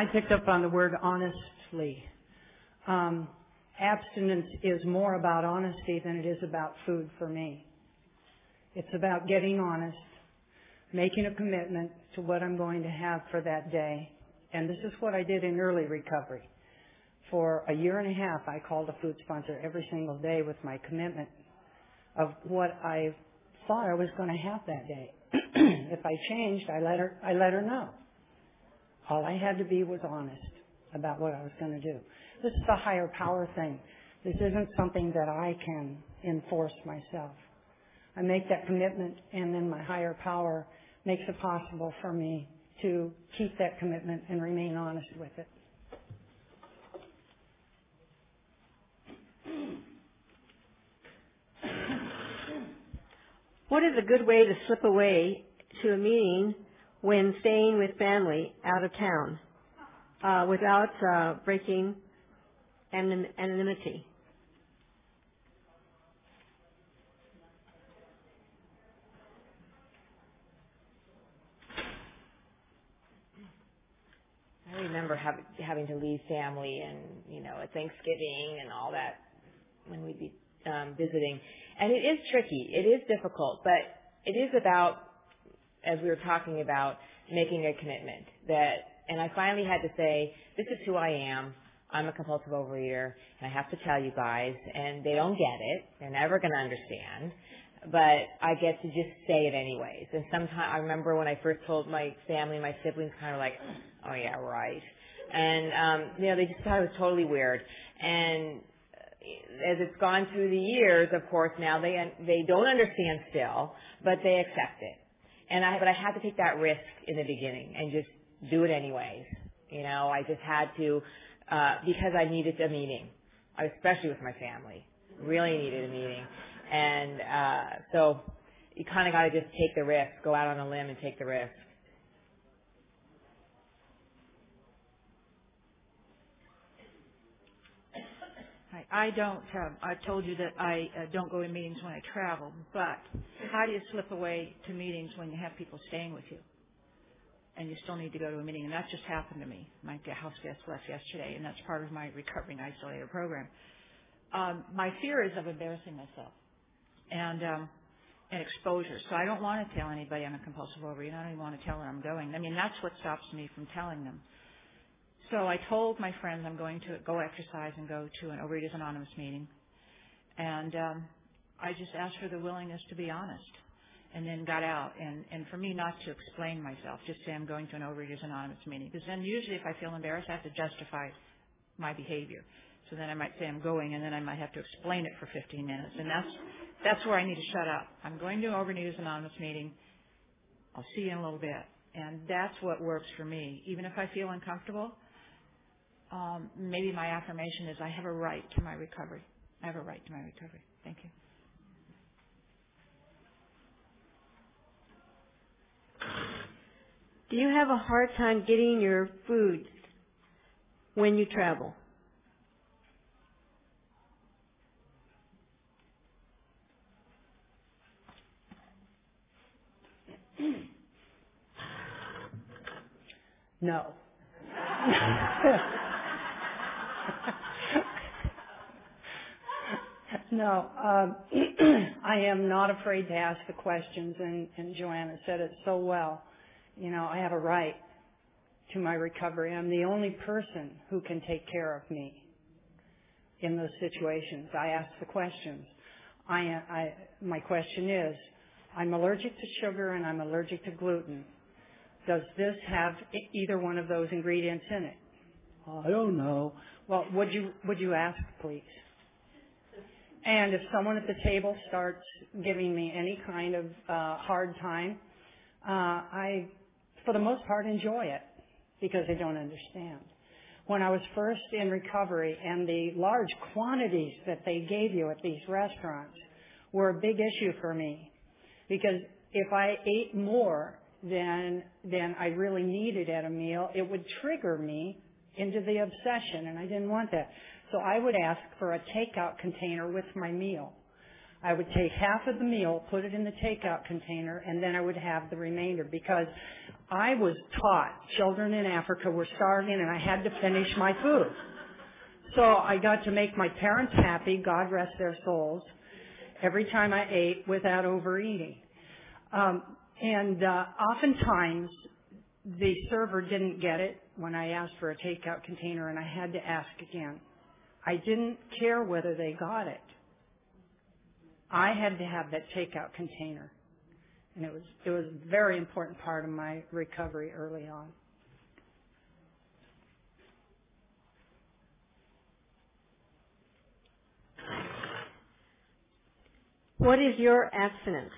I picked up on the word honestly. Um, abstinence is more about honesty than it is about food for me. It's about getting honest, making a commitment to what I'm going to have for that day. And this is what I did in early recovery. For a year and a half, I called a food sponsor every single day with my commitment of what I thought I was going to have that day. if I changed, I let her, I let her know. All I had to be was honest about what I was going to do. This is a higher power thing. This isn't something that I can enforce myself. I make that commitment and then my higher power makes it possible for me to keep that commitment and remain honest with it. What is a good way to slip away to a meeting when staying with family out of town uh, without uh, breaking anonymity? I remember have, having to leave family and you know at Thanksgiving and all that when we'd be um, visiting, and it is tricky. It is difficult, but it is about as we were talking about making a commitment that, and I finally had to say, this is who I am. I'm a compulsive overeater, and I have to tell you guys, and they don't get it. They're never going to understand. But I get to just say it anyways. And sometimes I remember when I first told my family, my siblings kind of like, oh yeah, right. And, um, you know, they just thought it was totally weird. And as it's gone through the years, of course, now they, they don't understand still, but they accept it. And I, but I had to take that risk in the beginning and just do it anyways. You know, I just had to, uh, because I needed a meeting, especially with my family. Really needed a meeting. And, uh, so you kind of got to just take the risk, go out on a limb and take the risk. I don't. Um, I've told you that I uh, don't go to meetings when I travel. But how do you slip away to meetings when you have people staying with you, and you still need to go to a meeting? And that just happened to me. My house guest left yesterday, and that's part of my recovering isolator program. Um, my fear is of embarrassing myself, and um, and exposure. So I don't want to tell anybody I'm a compulsive overeater. I don't even want to tell where I'm going. I mean, that's what stops me from telling them. So I told my friends I'm going to go exercise and go to an Overeaters Anonymous meeting. And um, I just asked for the willingness to be honest and then got out. And, and for me not to explain myself, just say I'm going to an Overeaters Anonymous meeting. Because then usually if I feel embarrassed, I have to justify my behavior. So then I might say I'm going and then I might have to explain it for 15 minutes. And that's, that's where I need to shut up. I'm going to an Overeaters Anonymous meeting. I'll see you in a little bit. And that's what works for me. Even if I feel uncomfortable, um, maybe my affirmation is I have a right to my recovery. I have a right to my recovery. Thank you. Do you have a hard time getting your food when you travel? No. no, um, I am not afraid to ask the questions, and, Joanna said it so well. You know, I have a right to my recovery. I'm the only person who can take care of me in those situations. I ask the questions. I, I, my question is, I'm allergic to sugar and I'm allergic to gluten. Does this have either one of those ingredients in it? I don't know. Well, would you would you ask, please? And if someone at the table starts giving me any kind of uh, hard time, uh, I, for the most part, enjoy it because I don't understand. When I was first in recovery and the large quantities that they gave you at these restaurants were a big issue for me because if I ate more than than I really needed at a meal, it would trigger me into the obsession, and I didn't want that. So I would ask for a takeout container with my meal. I would take half of the meal, put it in the takeout container, and then I would have the remainder because I was taught children in Africa were starving and I had to finish my food. So I got to make my parents happy, God rest their souls, every time I ate without overeating. Um, and uh, oftentimes the server didn't get it when I asked for a takeout container and I had to ask again. I didn't care whether they got it. I had to have that takeout container. And it was it was a very important part of my recovery early on. What is your abstinence?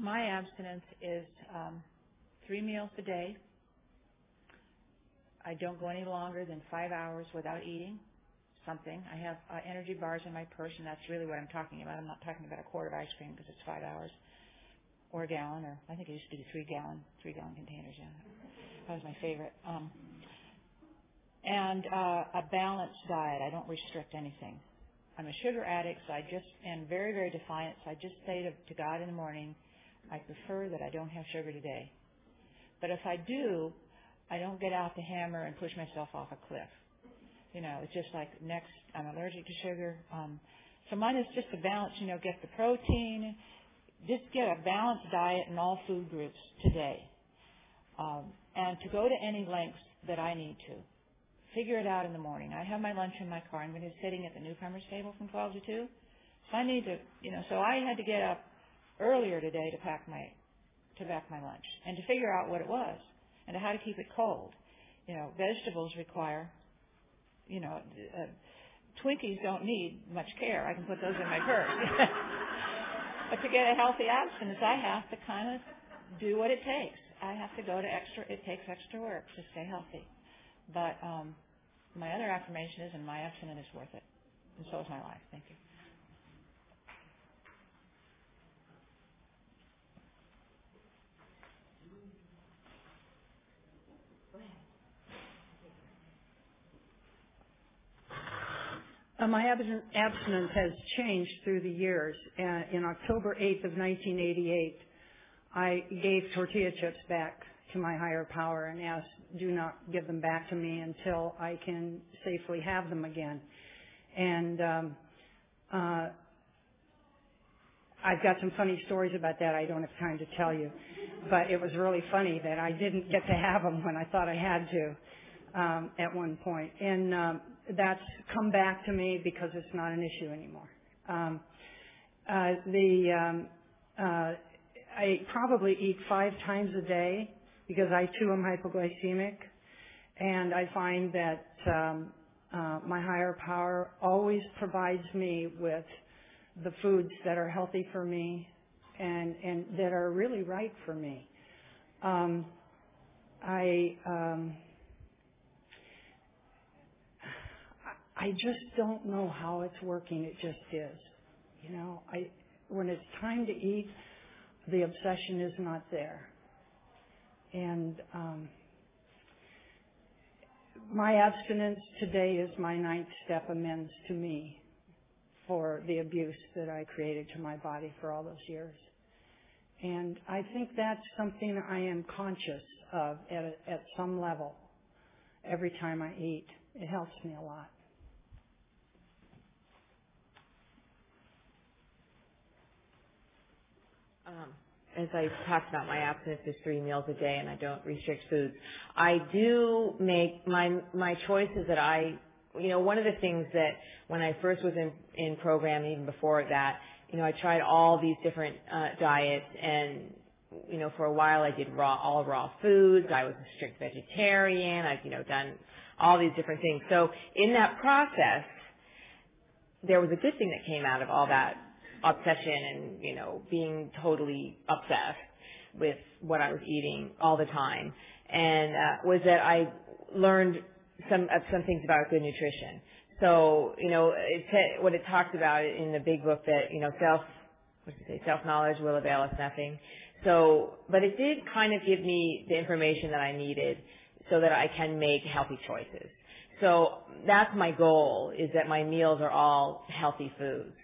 My abstinence is um, three meals a day. I don't go any longer than five hours without eating something. I have uh, energy bars in my purse, and that's really what I'm talking about. I'm not talking about a quart of ice cream because it's five hours, or a gallon, or I think I used to do three gallon, three gallon containers. Yeah, that was my favorite. Um, and uh, a balanced diet. I don't restrict anything. I'm a sugar addict, so I just am very, very defiant. So I just say to, to God in the morning, I prefer that I don't have sugar today. But if I do, I don't get out the hammer and push myself off a cliff. You know, it's just like next, I'm allergic to sugar. Um, so mine is just a balance, you know, get the protein, just get a balanced diet in all food groups today. Um, and to go to any lengths that I need to. Figure it out in the morning. I have my lunch in my car. I'm going to be sitting at the newcomers table from 12 to 2. So I need to, you know, so I had to get up earlier today to pack my to pack my lunch and to figure out what it was and how to keep it cold. You know, vegetables require, you know, uh, Twinkies don't need much care. I can put those in my purse. but to get a healthy abstinence, I have to kind of do what it takes. I have to go to extra. It takes extra work to stay healthy. But um, my other affirmation is, and my abstinence is worth it, and so is my life. Thank you. Uh, my abstinence has changed through the years. Uh, in October 8th of 1988, I gave tortilla chips back to my higher power and asked, do not give them back to me until I can safely have them again. And um, uh, I've got some funny stories about that. I don't have time to tell you, but it was really funny that I didn't get to have them when I thought I had to um, at one point. and um, that's come back to me because it's not an issue anymore. Um, uh, the um, uh, I probably eat five times a day because I too am hypoglycemic, and I find that um, uh, my higher power always provides me with the foods that are healthy for me and and that are really right for me. Um, I um, I just don't know how it's working. It just is. You know, I when it's time to eat, the obsession is not there. And um, my abstinence today is my ninth step amends to me for the abuse that I created to my body for all those years. And I think that's something I am conscious of at, a, at some level every time I eat. It helps me a lot. Um, as I talked about, my abstinence is three meals a day, and I don't restrict foods. I do make my my choices that I, you know, one of the things that when I first was in in program, even before that, you know, I tried all these different uh, diets, and you know, for a while I did raw all raw foods. I was a strict vegetarian. I've you know done all these different things. So in that process, there was a good thing that came out of all that obsession and, you know, being totally obsessed with what I was eating all the time. And, uh, was that I learned some, uh, some things about good nutrition. So, you know, it, what it talks about in the big book that, you know, self, what did it say, self-knowledge will avail us nothing. So, but it did kind of give me the information that I needed so that I can make healthy choices. So that's my goal is that my meals are all healthy foods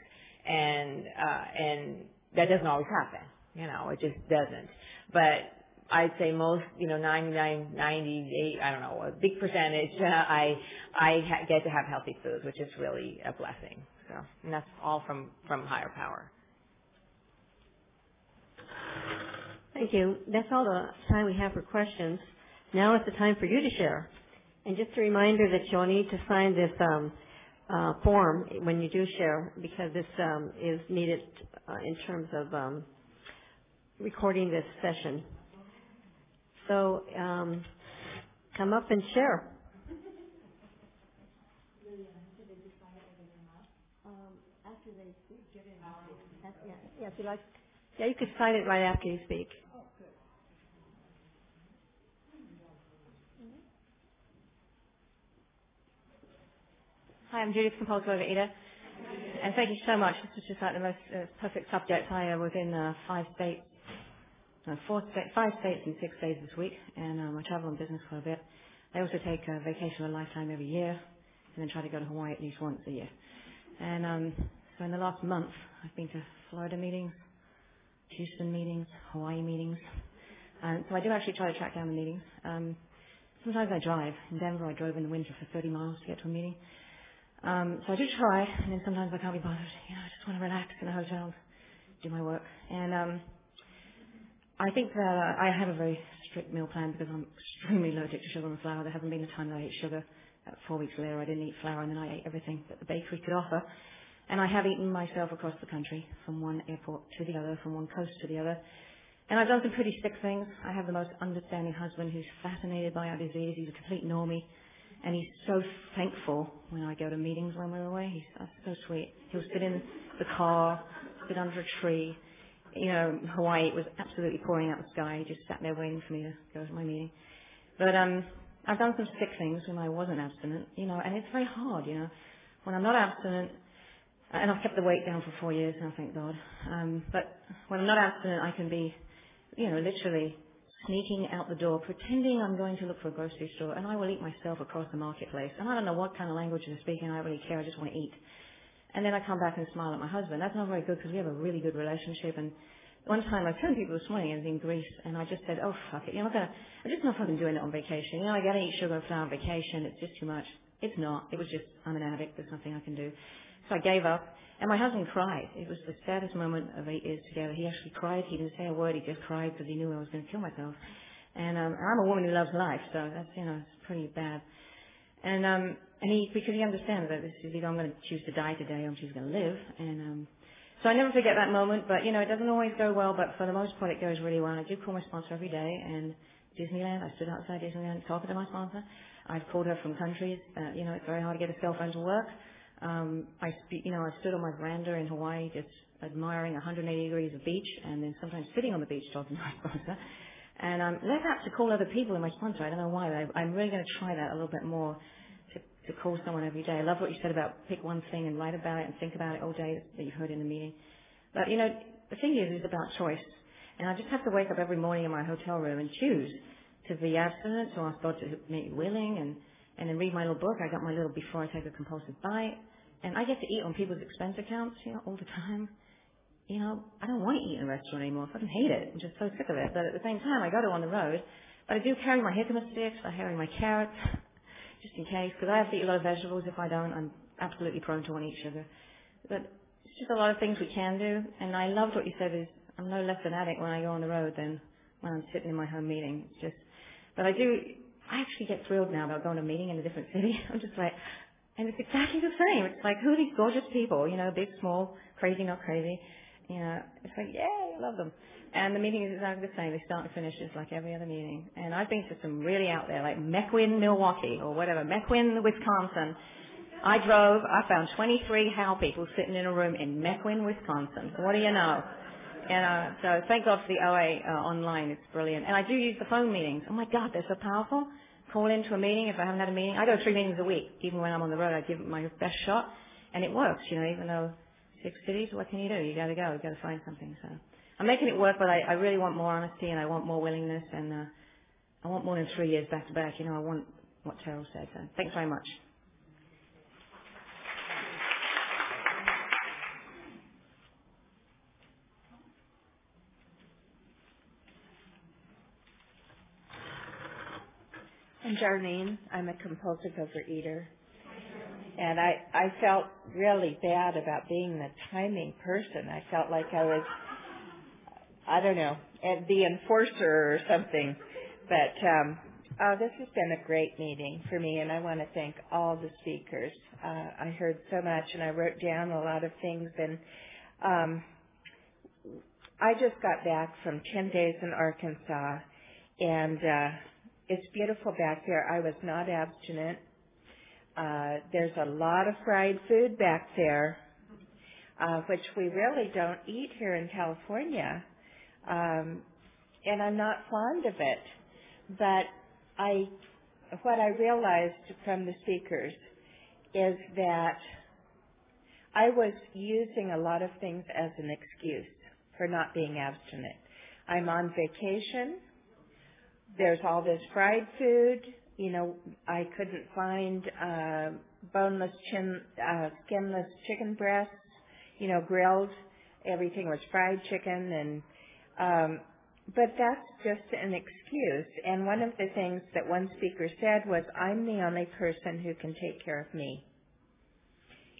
and uh, and that doesn't always happen. You know, it just doesn't. But I'd say most, you know, 99, 98, I don't know, a big percentage, uh, I I ha- get to have healthy foods, which is really a blessing. So, and that's all from from higher power. Thank you. That's all the time we have for questions. Now it's the time for you to share. And just a reminder that you'll need to sign this um, uh, form when you do share because this um, is needed uh, in terms of um, recording this session. So um, come up and share. Yeah, if you like, yeah, you could sign it right after you speak. Hi, I'm Judith, compulsive overeater. And thank you so much. This was just like the most uh, perfect subject. I uh, was in uh, five states, no, four sta- five states in six days this week, and um, I travel on business quite a bit. I also take a vacation of a lifetime every year, and then try to go to Hawaii at least once a year. And um, so in the last month, I've been to Florida meetings, Houston meetings, Hawaii meetings. And so I do actually try to track down the meetings. Um, sometimes I drive. In Denver, I drove in the winter for 30 miles to get to a meeting. Um, so I do try, and then sometimes I can't be bothered. You know, I just want to relax in a hotel, do my work. And um, I think that uh, I have a very strict meal plan because I'm extremely allergic to sugar and flour. There hasn't been a time that I ate sugar. Uh, four weeks later, I didn't eat flour, and then I ate everything that the bakery could offer. And I have eaten myself across the country, from one airport to the other, from one coast to the other. And I've done some pretty sick things. I have the most understanding husband who's fascinated by our disease. He's a complete normie. And he's so thankful when I go to meetings when we're away. He's uh, so sweet. He'll sit in the car, sit under a tree. You know, Hawaii, it was absolutely pouring out the sky. He just sat there waiting for me to go to my meeting. But um, I've done some sick things when I wasn't abstinent, you know, and it's very hard, you know. When I'm not abstinent, and I've kept the weight down for four years now, thank God. Um, but when I'm not abstinent, I can be, you know, literally sneaking out the door, pretending I'm going to look for a grocery store, and I will eat myself across the marketplace. And I don't know what kind of language they're speaking. I don't really care. I just want to eat. And then I come back and smile at my husband. That's not very good because we have a really good relationship. And one time I turned people this morning, I was in Greece, and I just said, "Oh fuck it, you're not gonna. I'm just not fucking doing it on vacation. You know, I gotta eat sugar and flour on vacation. It's just too much. It's not. It was just I'm an addict. There's nothing I can do. So I gave up, and my husband cried. It was the saddest moment of eight years together. He actually cried. He didn't say a word. He just cried because he knew I was going to kill myself. And um, I'm a woman who loves life, so that's you know it's pretty bad. And um, and he because he understands that this is either I'm going to choose to die today or I'm choosing to live. And um, so I never forget that moment. But you know it doesn't always go well, but for the most part it goes really well. I do call my sponsor every day. And Disneyland, I stood outside Disneyland talking to my sponsor. I've called her from countries. Uh, you know it's very hard to get a cell phone to work. Um, I speak, you know, I stood on my veranda in Hawaii just admiring 180 degrees of beach and then sometimes sitting on the beach talking to my sponsor. And um, less apt to call other people in my sponsor. I don't know why, but I, I'm really going to try that a little bit more to, to call someone every day. I love what you said about pick one thing and write about it and think about it all day that you've heard in the meeting. But, you know, the thing is, it's about choice. And I just have to wake up every morning in my hotel room and choose to be abstinent, to ask God to make me willing and and then read my little book. I got my little before I take a compulsive bite. And I get to eat on people's expense accounts, you know, all the time. You know, I don't want to eat in a restaurant anymore. I fucking hate it. I'm just so sick of it. But at the same time, I go to on the road. But I do carry my jicama sticks. I carry my carrots, just in case, because I have to eat a lot of vegetables. If I don't, I'm absolutely prone to want to eat sugar. But it's just a lot of things we can do. And I loved what you said is I'm no less an addict when I go on the road than when I'm sitting in my home meeting. It's just, but I do, I actually get thrilled now about going to a meeting in a different city. I'm just like, and it's exactly the same. It's like, who are these gorgeous people? You know, big, small, crazy, not crazy. You know, it's like, yay, I love them. And the meeting is exactly the same. They start and finish just like every other meeting. And I've been to some really out there, like Mequon, Milwaukee, or whatever, Mequon, Wisconsin. I drove, I found 23 HAL people sitting in a room in Mequon, Wisconsin. What do you know? And uh, so thank God for the OA uh, online. It's brilliant. And I do use the phone meetings. Oh my God, they're so powerful. Call into a meeting if I haven't had a meeting. I go three meetings a week. Even when I'm on the road, I give it my best shot. And it works, you know, even though six cities, what can you do? You gotta go. You gotta find something. So I'm making it work, but I, I really want more honesty and I want more willingness and uh, I want more than three years back to back. You know, I want what Terrell said. So thanks very much. I'm Jarnine. I'm a compulsive overeater. And I, I felt really bad about being the timing person. I felt like I was, I don't know, the enforcer or something. But um, oh, this has been a great meeting for me, and I want to thank all the speakers. Uh, I heard so much, and I wrote down a lot of things. And um, I just got back from 10 days in Arkansas, and uh, it's beautiful back there. I was not abstinent. Uh, there's a lot of fried food back there, uh, which we really don't eat here in California. Um, and I'm not fond of it. But I, what I realized from the speakers is that I was using a lot of things as an excuse for not being abstinent. I'm on vacation there's all this fried food. You know, I couldn't find uh, boneless, chin, uh, skinless chicken breasts. You know, grilled. Everything was fried chicken, and um, but that's just an excuse. And one of the things that one speaker said was, "I'm the only person who can take care of me,"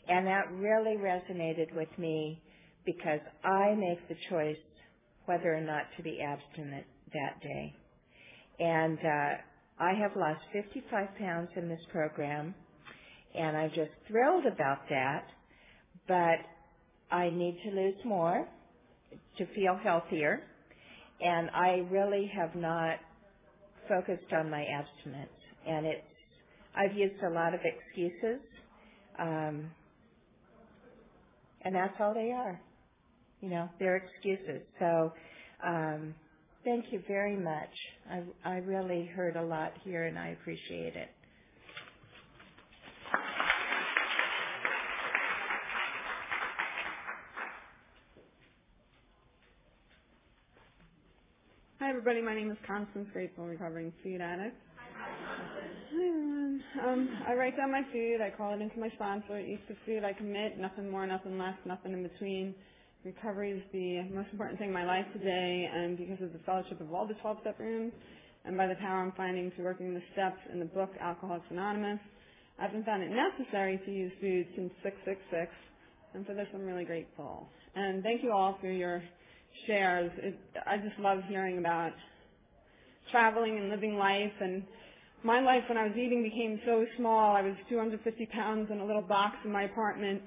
and that really resonated with me because I make the choice whether or not to be abstinent that day. And uh, I have lost 55 pounds in this program, and I'm just thrilled about that. But I need to lose more to feel healthier, and I really have not focused on my abstinence. And it's I've used a lot of excuses, um, and that's all they are. You know, they're excuses. So. Um, Thank you very much. I, I really heard a lot here and I appreciate it. Hi everybody, my name is Constance Grateful, recovering food addict. Um, I write down my food, I call it into my sponsor, eat the food I commit, nothing more, nothing less, nothing in between. Recovery is the most important thing in my life today, and because of the fellowship of all the 12 step rooms, and by the power I'm finding through working the steps in the book Alcoholics Anonymous, I haven't found it necessary to use food since 666, And for this, I'm really grateful. And thank you all for your shares. It, I just love hearing about traveling and living life. And my life when I was eating became so small. I was 250 pounds in a little box in my apartment,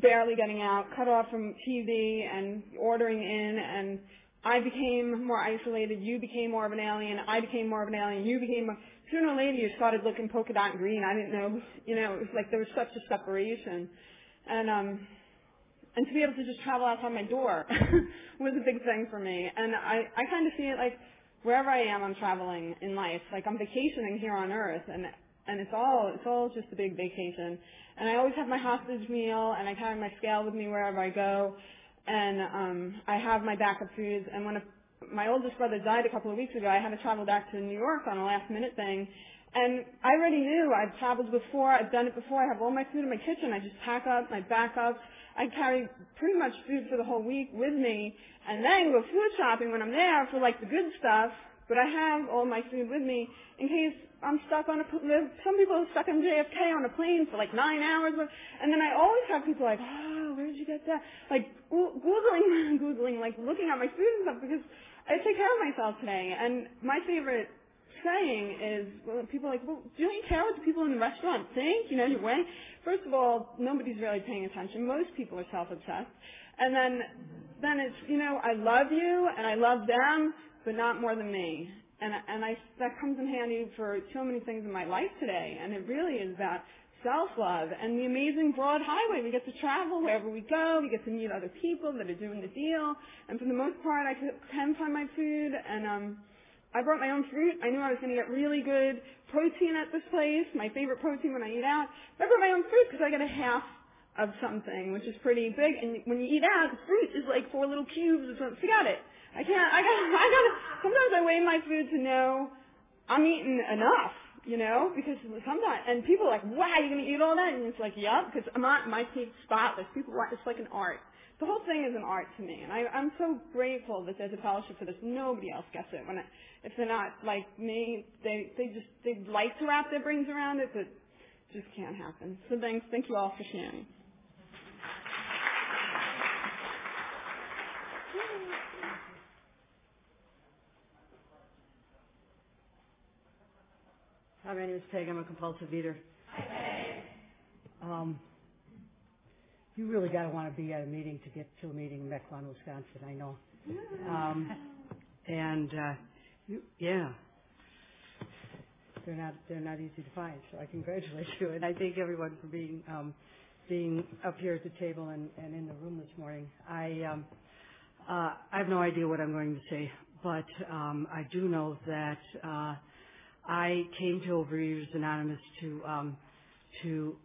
barely getting out, cut off from TV and ordering in. And I became more isolated. You became more of an alien. I became more of an alien. You became more, sooner or later you started looking polka dot green. I didn't know, you know, it was like there was such a separation. And, um, and to be able to just travel outside my door was a big thing for me. And I, I kind of see it like wherever I am, I'm traveling in life. Like I'm vacationing here on Earth, and and it's all it's all just a big vacation. And I always have my hostage meal, and I carry my scale with me wherever I go, and um, I have my backup foods. And when a, my oldest brother died a couple of weeks ago, I had to travel back to New York on a last minute thing. And I already knew I've traveled before, I've done it before, I have all my food in my kitchen, I just pack up my backups, I carry pretty much food for the whole week with me, and then go food shopping when I'm there for like the good stuff. But I have all my food with me in case I'm stuck on a. Some people are stuck on JFK on a plane for like nine hours, and then I always have people like, ah, "Oh, where did you get that?" Like googling, googling, like looking at my food and stuff because I take care of myself today. And my favorite saying is, well, people are like, well, do you care what the people in the restaurant think? You know, your way. First of all, nobody's really paying attention. Most people are self-obsessed. And then, then it's, you know, I love you and I love them, but not more than me. And, and I, that comes in handy for so many things in my life today. And it really is about self-love and the amazing broad highway. We get to travel wherever we go. We get to meet other people that are doing the deal. And for the most part, I can find my food and, um, I brought my own fruit. I knew I was going to get really good protein at this place, my favorite protein when I eat out. But I brought my own fruit because I get a half of something, which is pretty big. And when you eat out, the fruit is like four little cubes or something. Forget it. I can't, I got, I got, sometimes I weigh my food to know I'm eating enough, you know, because sometimes, and people are like, wow, you're to eat all that? And it's like, yep, because my, my teeth spotless. People, it's like an art the whole thing is an art to me, and I, I'm so grateful that there's a fellowship for this. Nobody else gets it. When I, if they're not like me, they they just they like to wrap their brains around it, but it just can't happen. So thanks, thank you all for sharing. Hi, my name is Peg. I'm a compulsive eater. Hi, Peg. Um, you really got to want to be at a meeting to get to a meeting in Mequon, Wisconsin. I know. Um, and uh, you, yeah, they're not they're not easy to find. So I congratulate you, and I thank everyone for being um, being up here at the table and, and in the room this morning. I um, uh, I have no idea what I'm going to say, but um, I do know that uh, I came to Overeaters Anonymous to um, to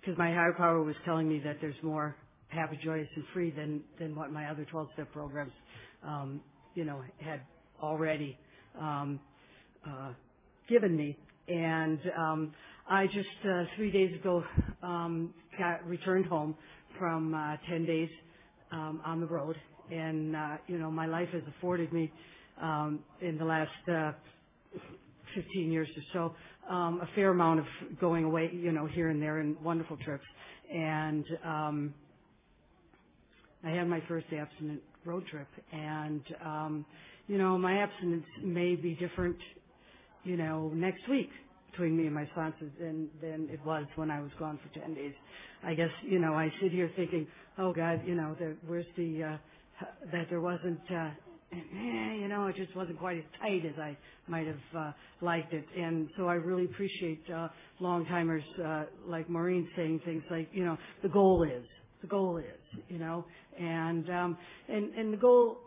because my higher power was telling me that there's more happy, joyous, and free than than what my other 12-step programs, um, you know, had already um, uh, given me. And um, I just uh, three days ago um, got returned home from uh, 10 days um, on the road, and uh, you know, my life has afforded me um, in the last uh, 15 years or so um, a fair amount of going away, you know, here and there and wonderful trips. And um, I had my first abstinent road trip, and um, you know, my abstinence may be different, you know, next week between me and my sponsor than than it was when I was gone for ten days. I guess you know I sit here thinking, oh God, you know, there, where's the uh, that there wasn't uh, eh, you know, it just wasn't quite as tight as I might have uh, liked it. And so I really appreciate uh, long timers uh, like Maureen saying things like, you know, the goal is, the goal is, you know, and um, and and the goal,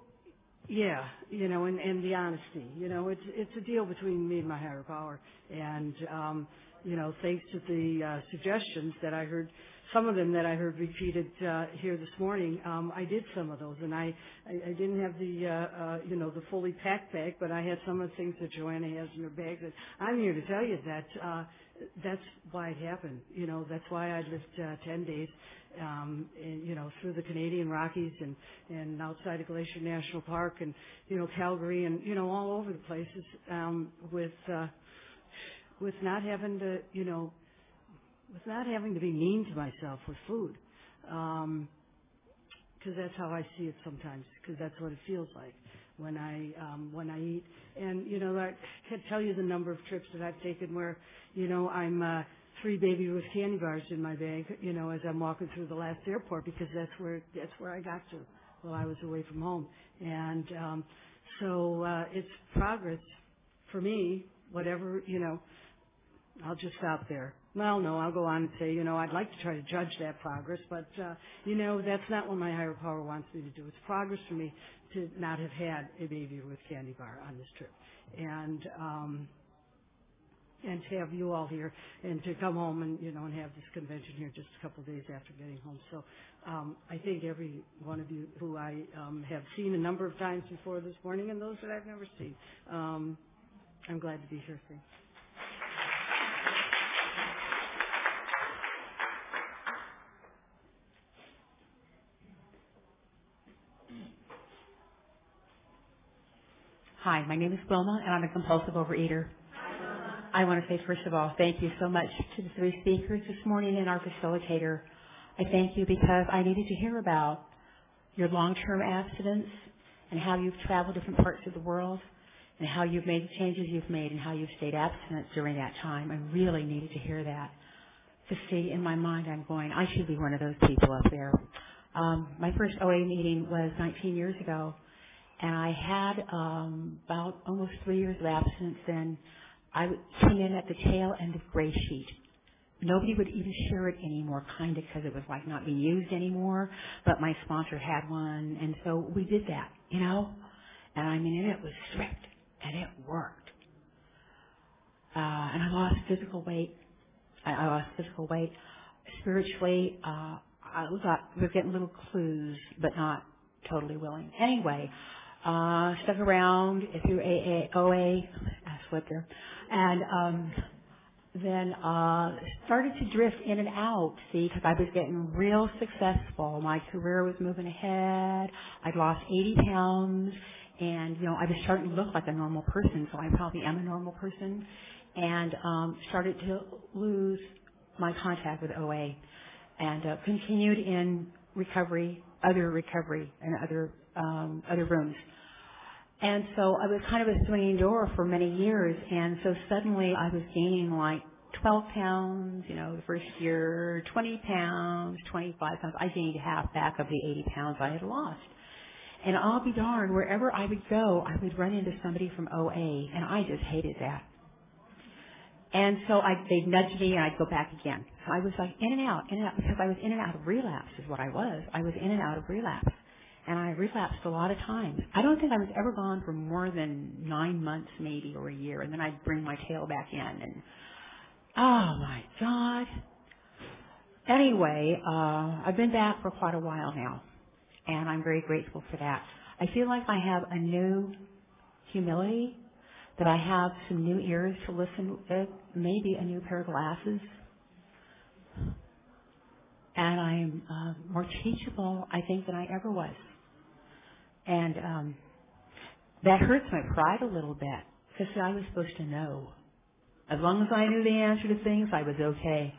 yeah, you know, and and the honesty, you know, it's it's a deal between me and my higher power, and um, you know, thanks to the uh, suggestions that I heard some of them that I heard repeated uh, here this morning, um, I did some of those, and I, I, I didn't have the, uh, uh, you know, the fully packed bag, but I had some of the things that Joanna has in her bag. That I'm here to tell you that uh, that's why it happened. You know, that's why I lived uh, ten days, um, and, you know, through the Canadian Rockies and and outside of Glacier National Park, and you know, Calgary, and you know, all over the places um, with uh, with not having to, you know with not having to be mean to myself with food. Um 'cause that's how I see it sometimes, 'cause that's what it feels like when I um when I eat. And you know, I can't tell you the number of trips that I've taken where, you know, I'm uh three baby Ruth candy bars in my bag, you know, as I'm walking through the last airport because that's where that's where I got to while I was away from home. And um so uh it's progress for me, whatever, you know, I'll just stop there. Well, no, I'll go on and say, you know, I'd like to try to judge that progress, but, uh, you know, that's not what my higher power wants me to do. It's progress for me to not have had a Baby Ruth candy bar on this trip. And, um, and to have you all here and to come home and, you know, and have this convention here just a couple of days after getting home. So, um, I think every one of you who I, um, have seen a number of times before this morning and those that I've never seen, um, I'm glad to be here. Thanks. Hi, my name is Wilma, and I'm a compulsive overeater. I want to say, first of all, thank you so much to the three speakers this morning and our facilitator. I thank you because I needed to hear about your long-term abstinence and how you've traveled different parts of the world and how you've made the changes you've made and how you've stayed abstinent during that time. I really needed to hear that. To see in my mind, I'm going, I should be one of those people up there. Um, my first OA meeting was 19 years ago, and I had um, about almost three years of abstinence then. I came in at the tail end of gray sheet. Nobody would even share it anymore, kind of because it was like not being used anymore. But my sponsor had one, and so we did that, you know. And I mean, and it was strict, and it worked. Uh, and I lost physical weight. I, lost physical weight. Spiritually, uh, I was, I was getting little clues, but not totally willing. Anyway, uh, stuck around through AA, OA, I slipped there, and um, then uh, started to drift in and out. See, because I was getting real successful. My career was moving ahead. I'd lost 80 pounds, and you know I was starting to look like a normal person. So I probably am a normal person, and um, started to lose my contact with OA, and uh, continued in recovery, other recovery, and other um, other rooms. And so I was kind of a swinging door for many years, and so suddenly I was gaining like 12 pounds, you know, the first year, 20 pounds, 25 pounds. I gained half back of the 80 pounds I had lost. And I'll be darned, wherever I would go, I would run into somebody from OA, and I just hated that. And so I, they'd nudge me and I'd go back again. So I was like in and out, in and out, because I was in and out of relapse is what I was. I was in and out of relapse. And I relapsed a lot of times. I don't think I was ever gone for more than nine months maybe or a year. And then I'd bring my tail back in and, oh my God. Anyway, uh, I've been back for quite a while now. And I'm very grateful for that. I feel like I have a new humility that I have some new ears to listen with, maybe a new pair of glasses. And I'm uh, more teachable, I think, than I ever was. And um, that hurts my pride a little bit because I was supposed to know. As long as I knew the answer to things, I was okay.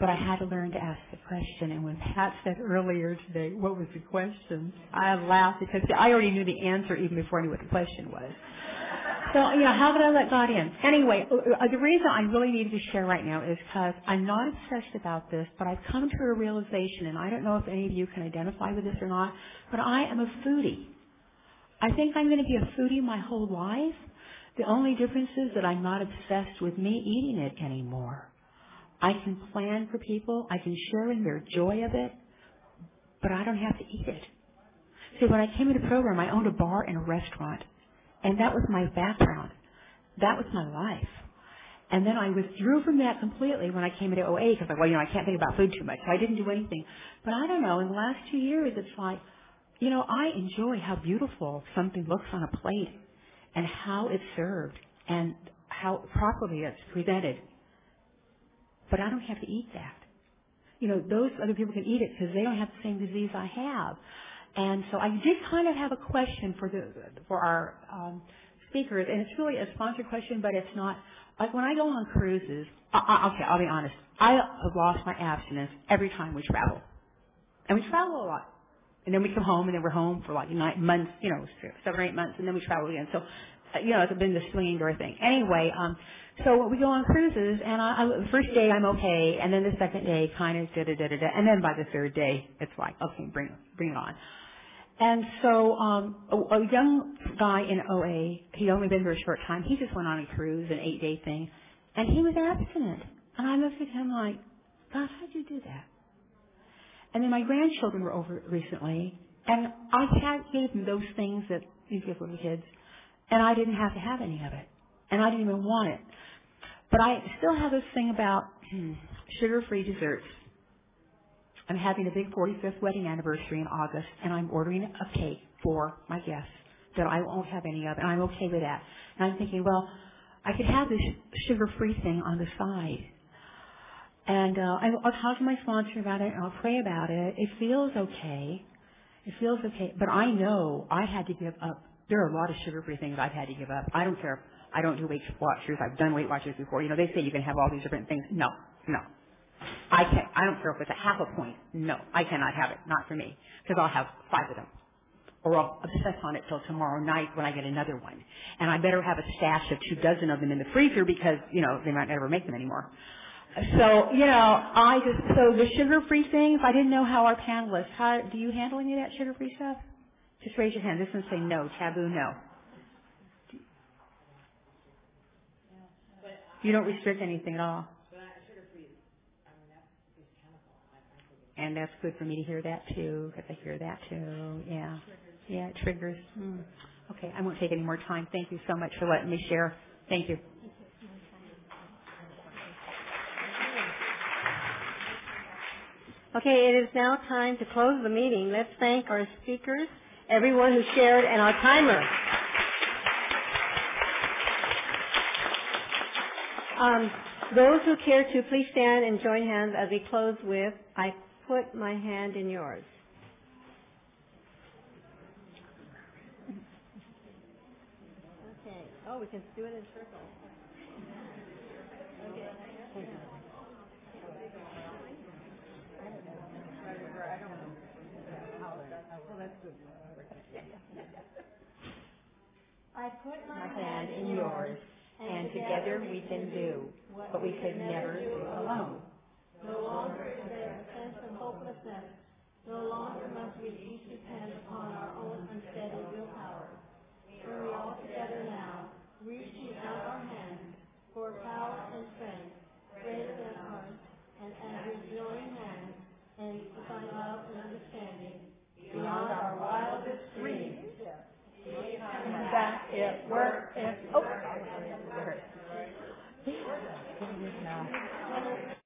But I had to learn to ask the question. And when Pat said earlier today, what was the question? I laughed because I already knew the answer even before I knew what the question was. So, you know, how could I let God in? Anyway, uh, uh, the reason I really needed to share right now is because I'm not obsessed about this, but I've come to a realization, and I don't know if any of you can identify with this or not, but I am a foodie. I think I'm going to be a foodie my whole life. The only difference is that I'm not obsessed with me eating it anymore. I can plan for people. I can share in their joy of it, but I don't have to eat it. See, when I came into program, I owned a bar and a restaurant. And that was my background. That was my life. And then I withdrew from that completely when I came into OA because, like, well, you know, I can't think about food too much, so I didn't do anything. But I don't know. In the last two years, it's like, you know, I enjoy how beautiful something looks on a plate, and how it's served, and how properly it's presented. But I don't have to eat that. You know, those other people can eat it because they don't have the same disease I have. And so I did kind of have a question for the for our um, speakers, and it's really a sponsored question, but it's not. Like when I go on cruises, I, I, okay, I'll be honest. I have lost my abstinence every time we travel. And we travel a lot. And then we come home, and then we're home for like nine months, you know, seven or eight months, and then we travel again. So, uh, you know, it's been the swinging door thing. Anyway, um, so we go on cruises, and I, I, the first day I'm okay, and then the second day kind of da da da da da, and then by the third day it's like, okay, bring bring it on. And so um, a, a young guy in OA, he'd only been there a short time. He just went on a cruise, an eight day thing, and he was abstinent. And I looked at him like, God, how'd you do that? And then my grandchildren were over recently, and I had gave them those things that you give little kids, and I didn't have to have any of it, and I didn't even want it. But I still have this thing about hmm, sugar-free desserts. I'm having a big 45th wedding anniversary in August, and I'm ordering a cake for my guests that I won't have any of, and I'm okay with that. And I'm thinking, well, I could have this sugar-free thing on the side. And uh, I, I'll talk to my sponsor about it, and I'll pray about it. It feels okay. It feels okay, but I know I had to give up. There are a lot of sugar-free things I've had to give up. I don't care. I don't do Weight Watchers. I've done Weight Watchers before. You know, they say you can have all these different things. No, no. I can't. I don't care if it's a half a point. No, I cannot have it. Not for me, because I'll have five of them or I'll obsess on it till tomorrow night when I get another one. And I better have a stash of two dozen of them in the freezer because, you know, they might never make them anymore. So, you know, I just, so the sugar-free things, I didn't know how our panelists, how, do you handle any of that sugar-free stuff? Just raise your hand. This one say no, taboo, no. You don't restrict anything at all. And that's good for me to hear that too, because I hear that too. Yeah. Yeah, it triggers. Mm. Okay, I won't take any more time. Thank you so much for letting me share. Thank you. Okay, it is now time to close the meeting. Let's thank our speakers, everyone who shared, and our timer. Um, those who care to, please stand and join hands as we close with, I put my hand in yours. Okay. Oh, we can do it in circles. Okay. I put my hand in yours, and together we can do what we could never do alone. No longer is there a sense of hopelessness. No longer must we each depend upon our own unsteady willpower. For we all together now, reaching out our hands for power and strength greater than ours, and as we join hands and find love and understanding beyond our wildest dreams. That it works. Oh, sorry.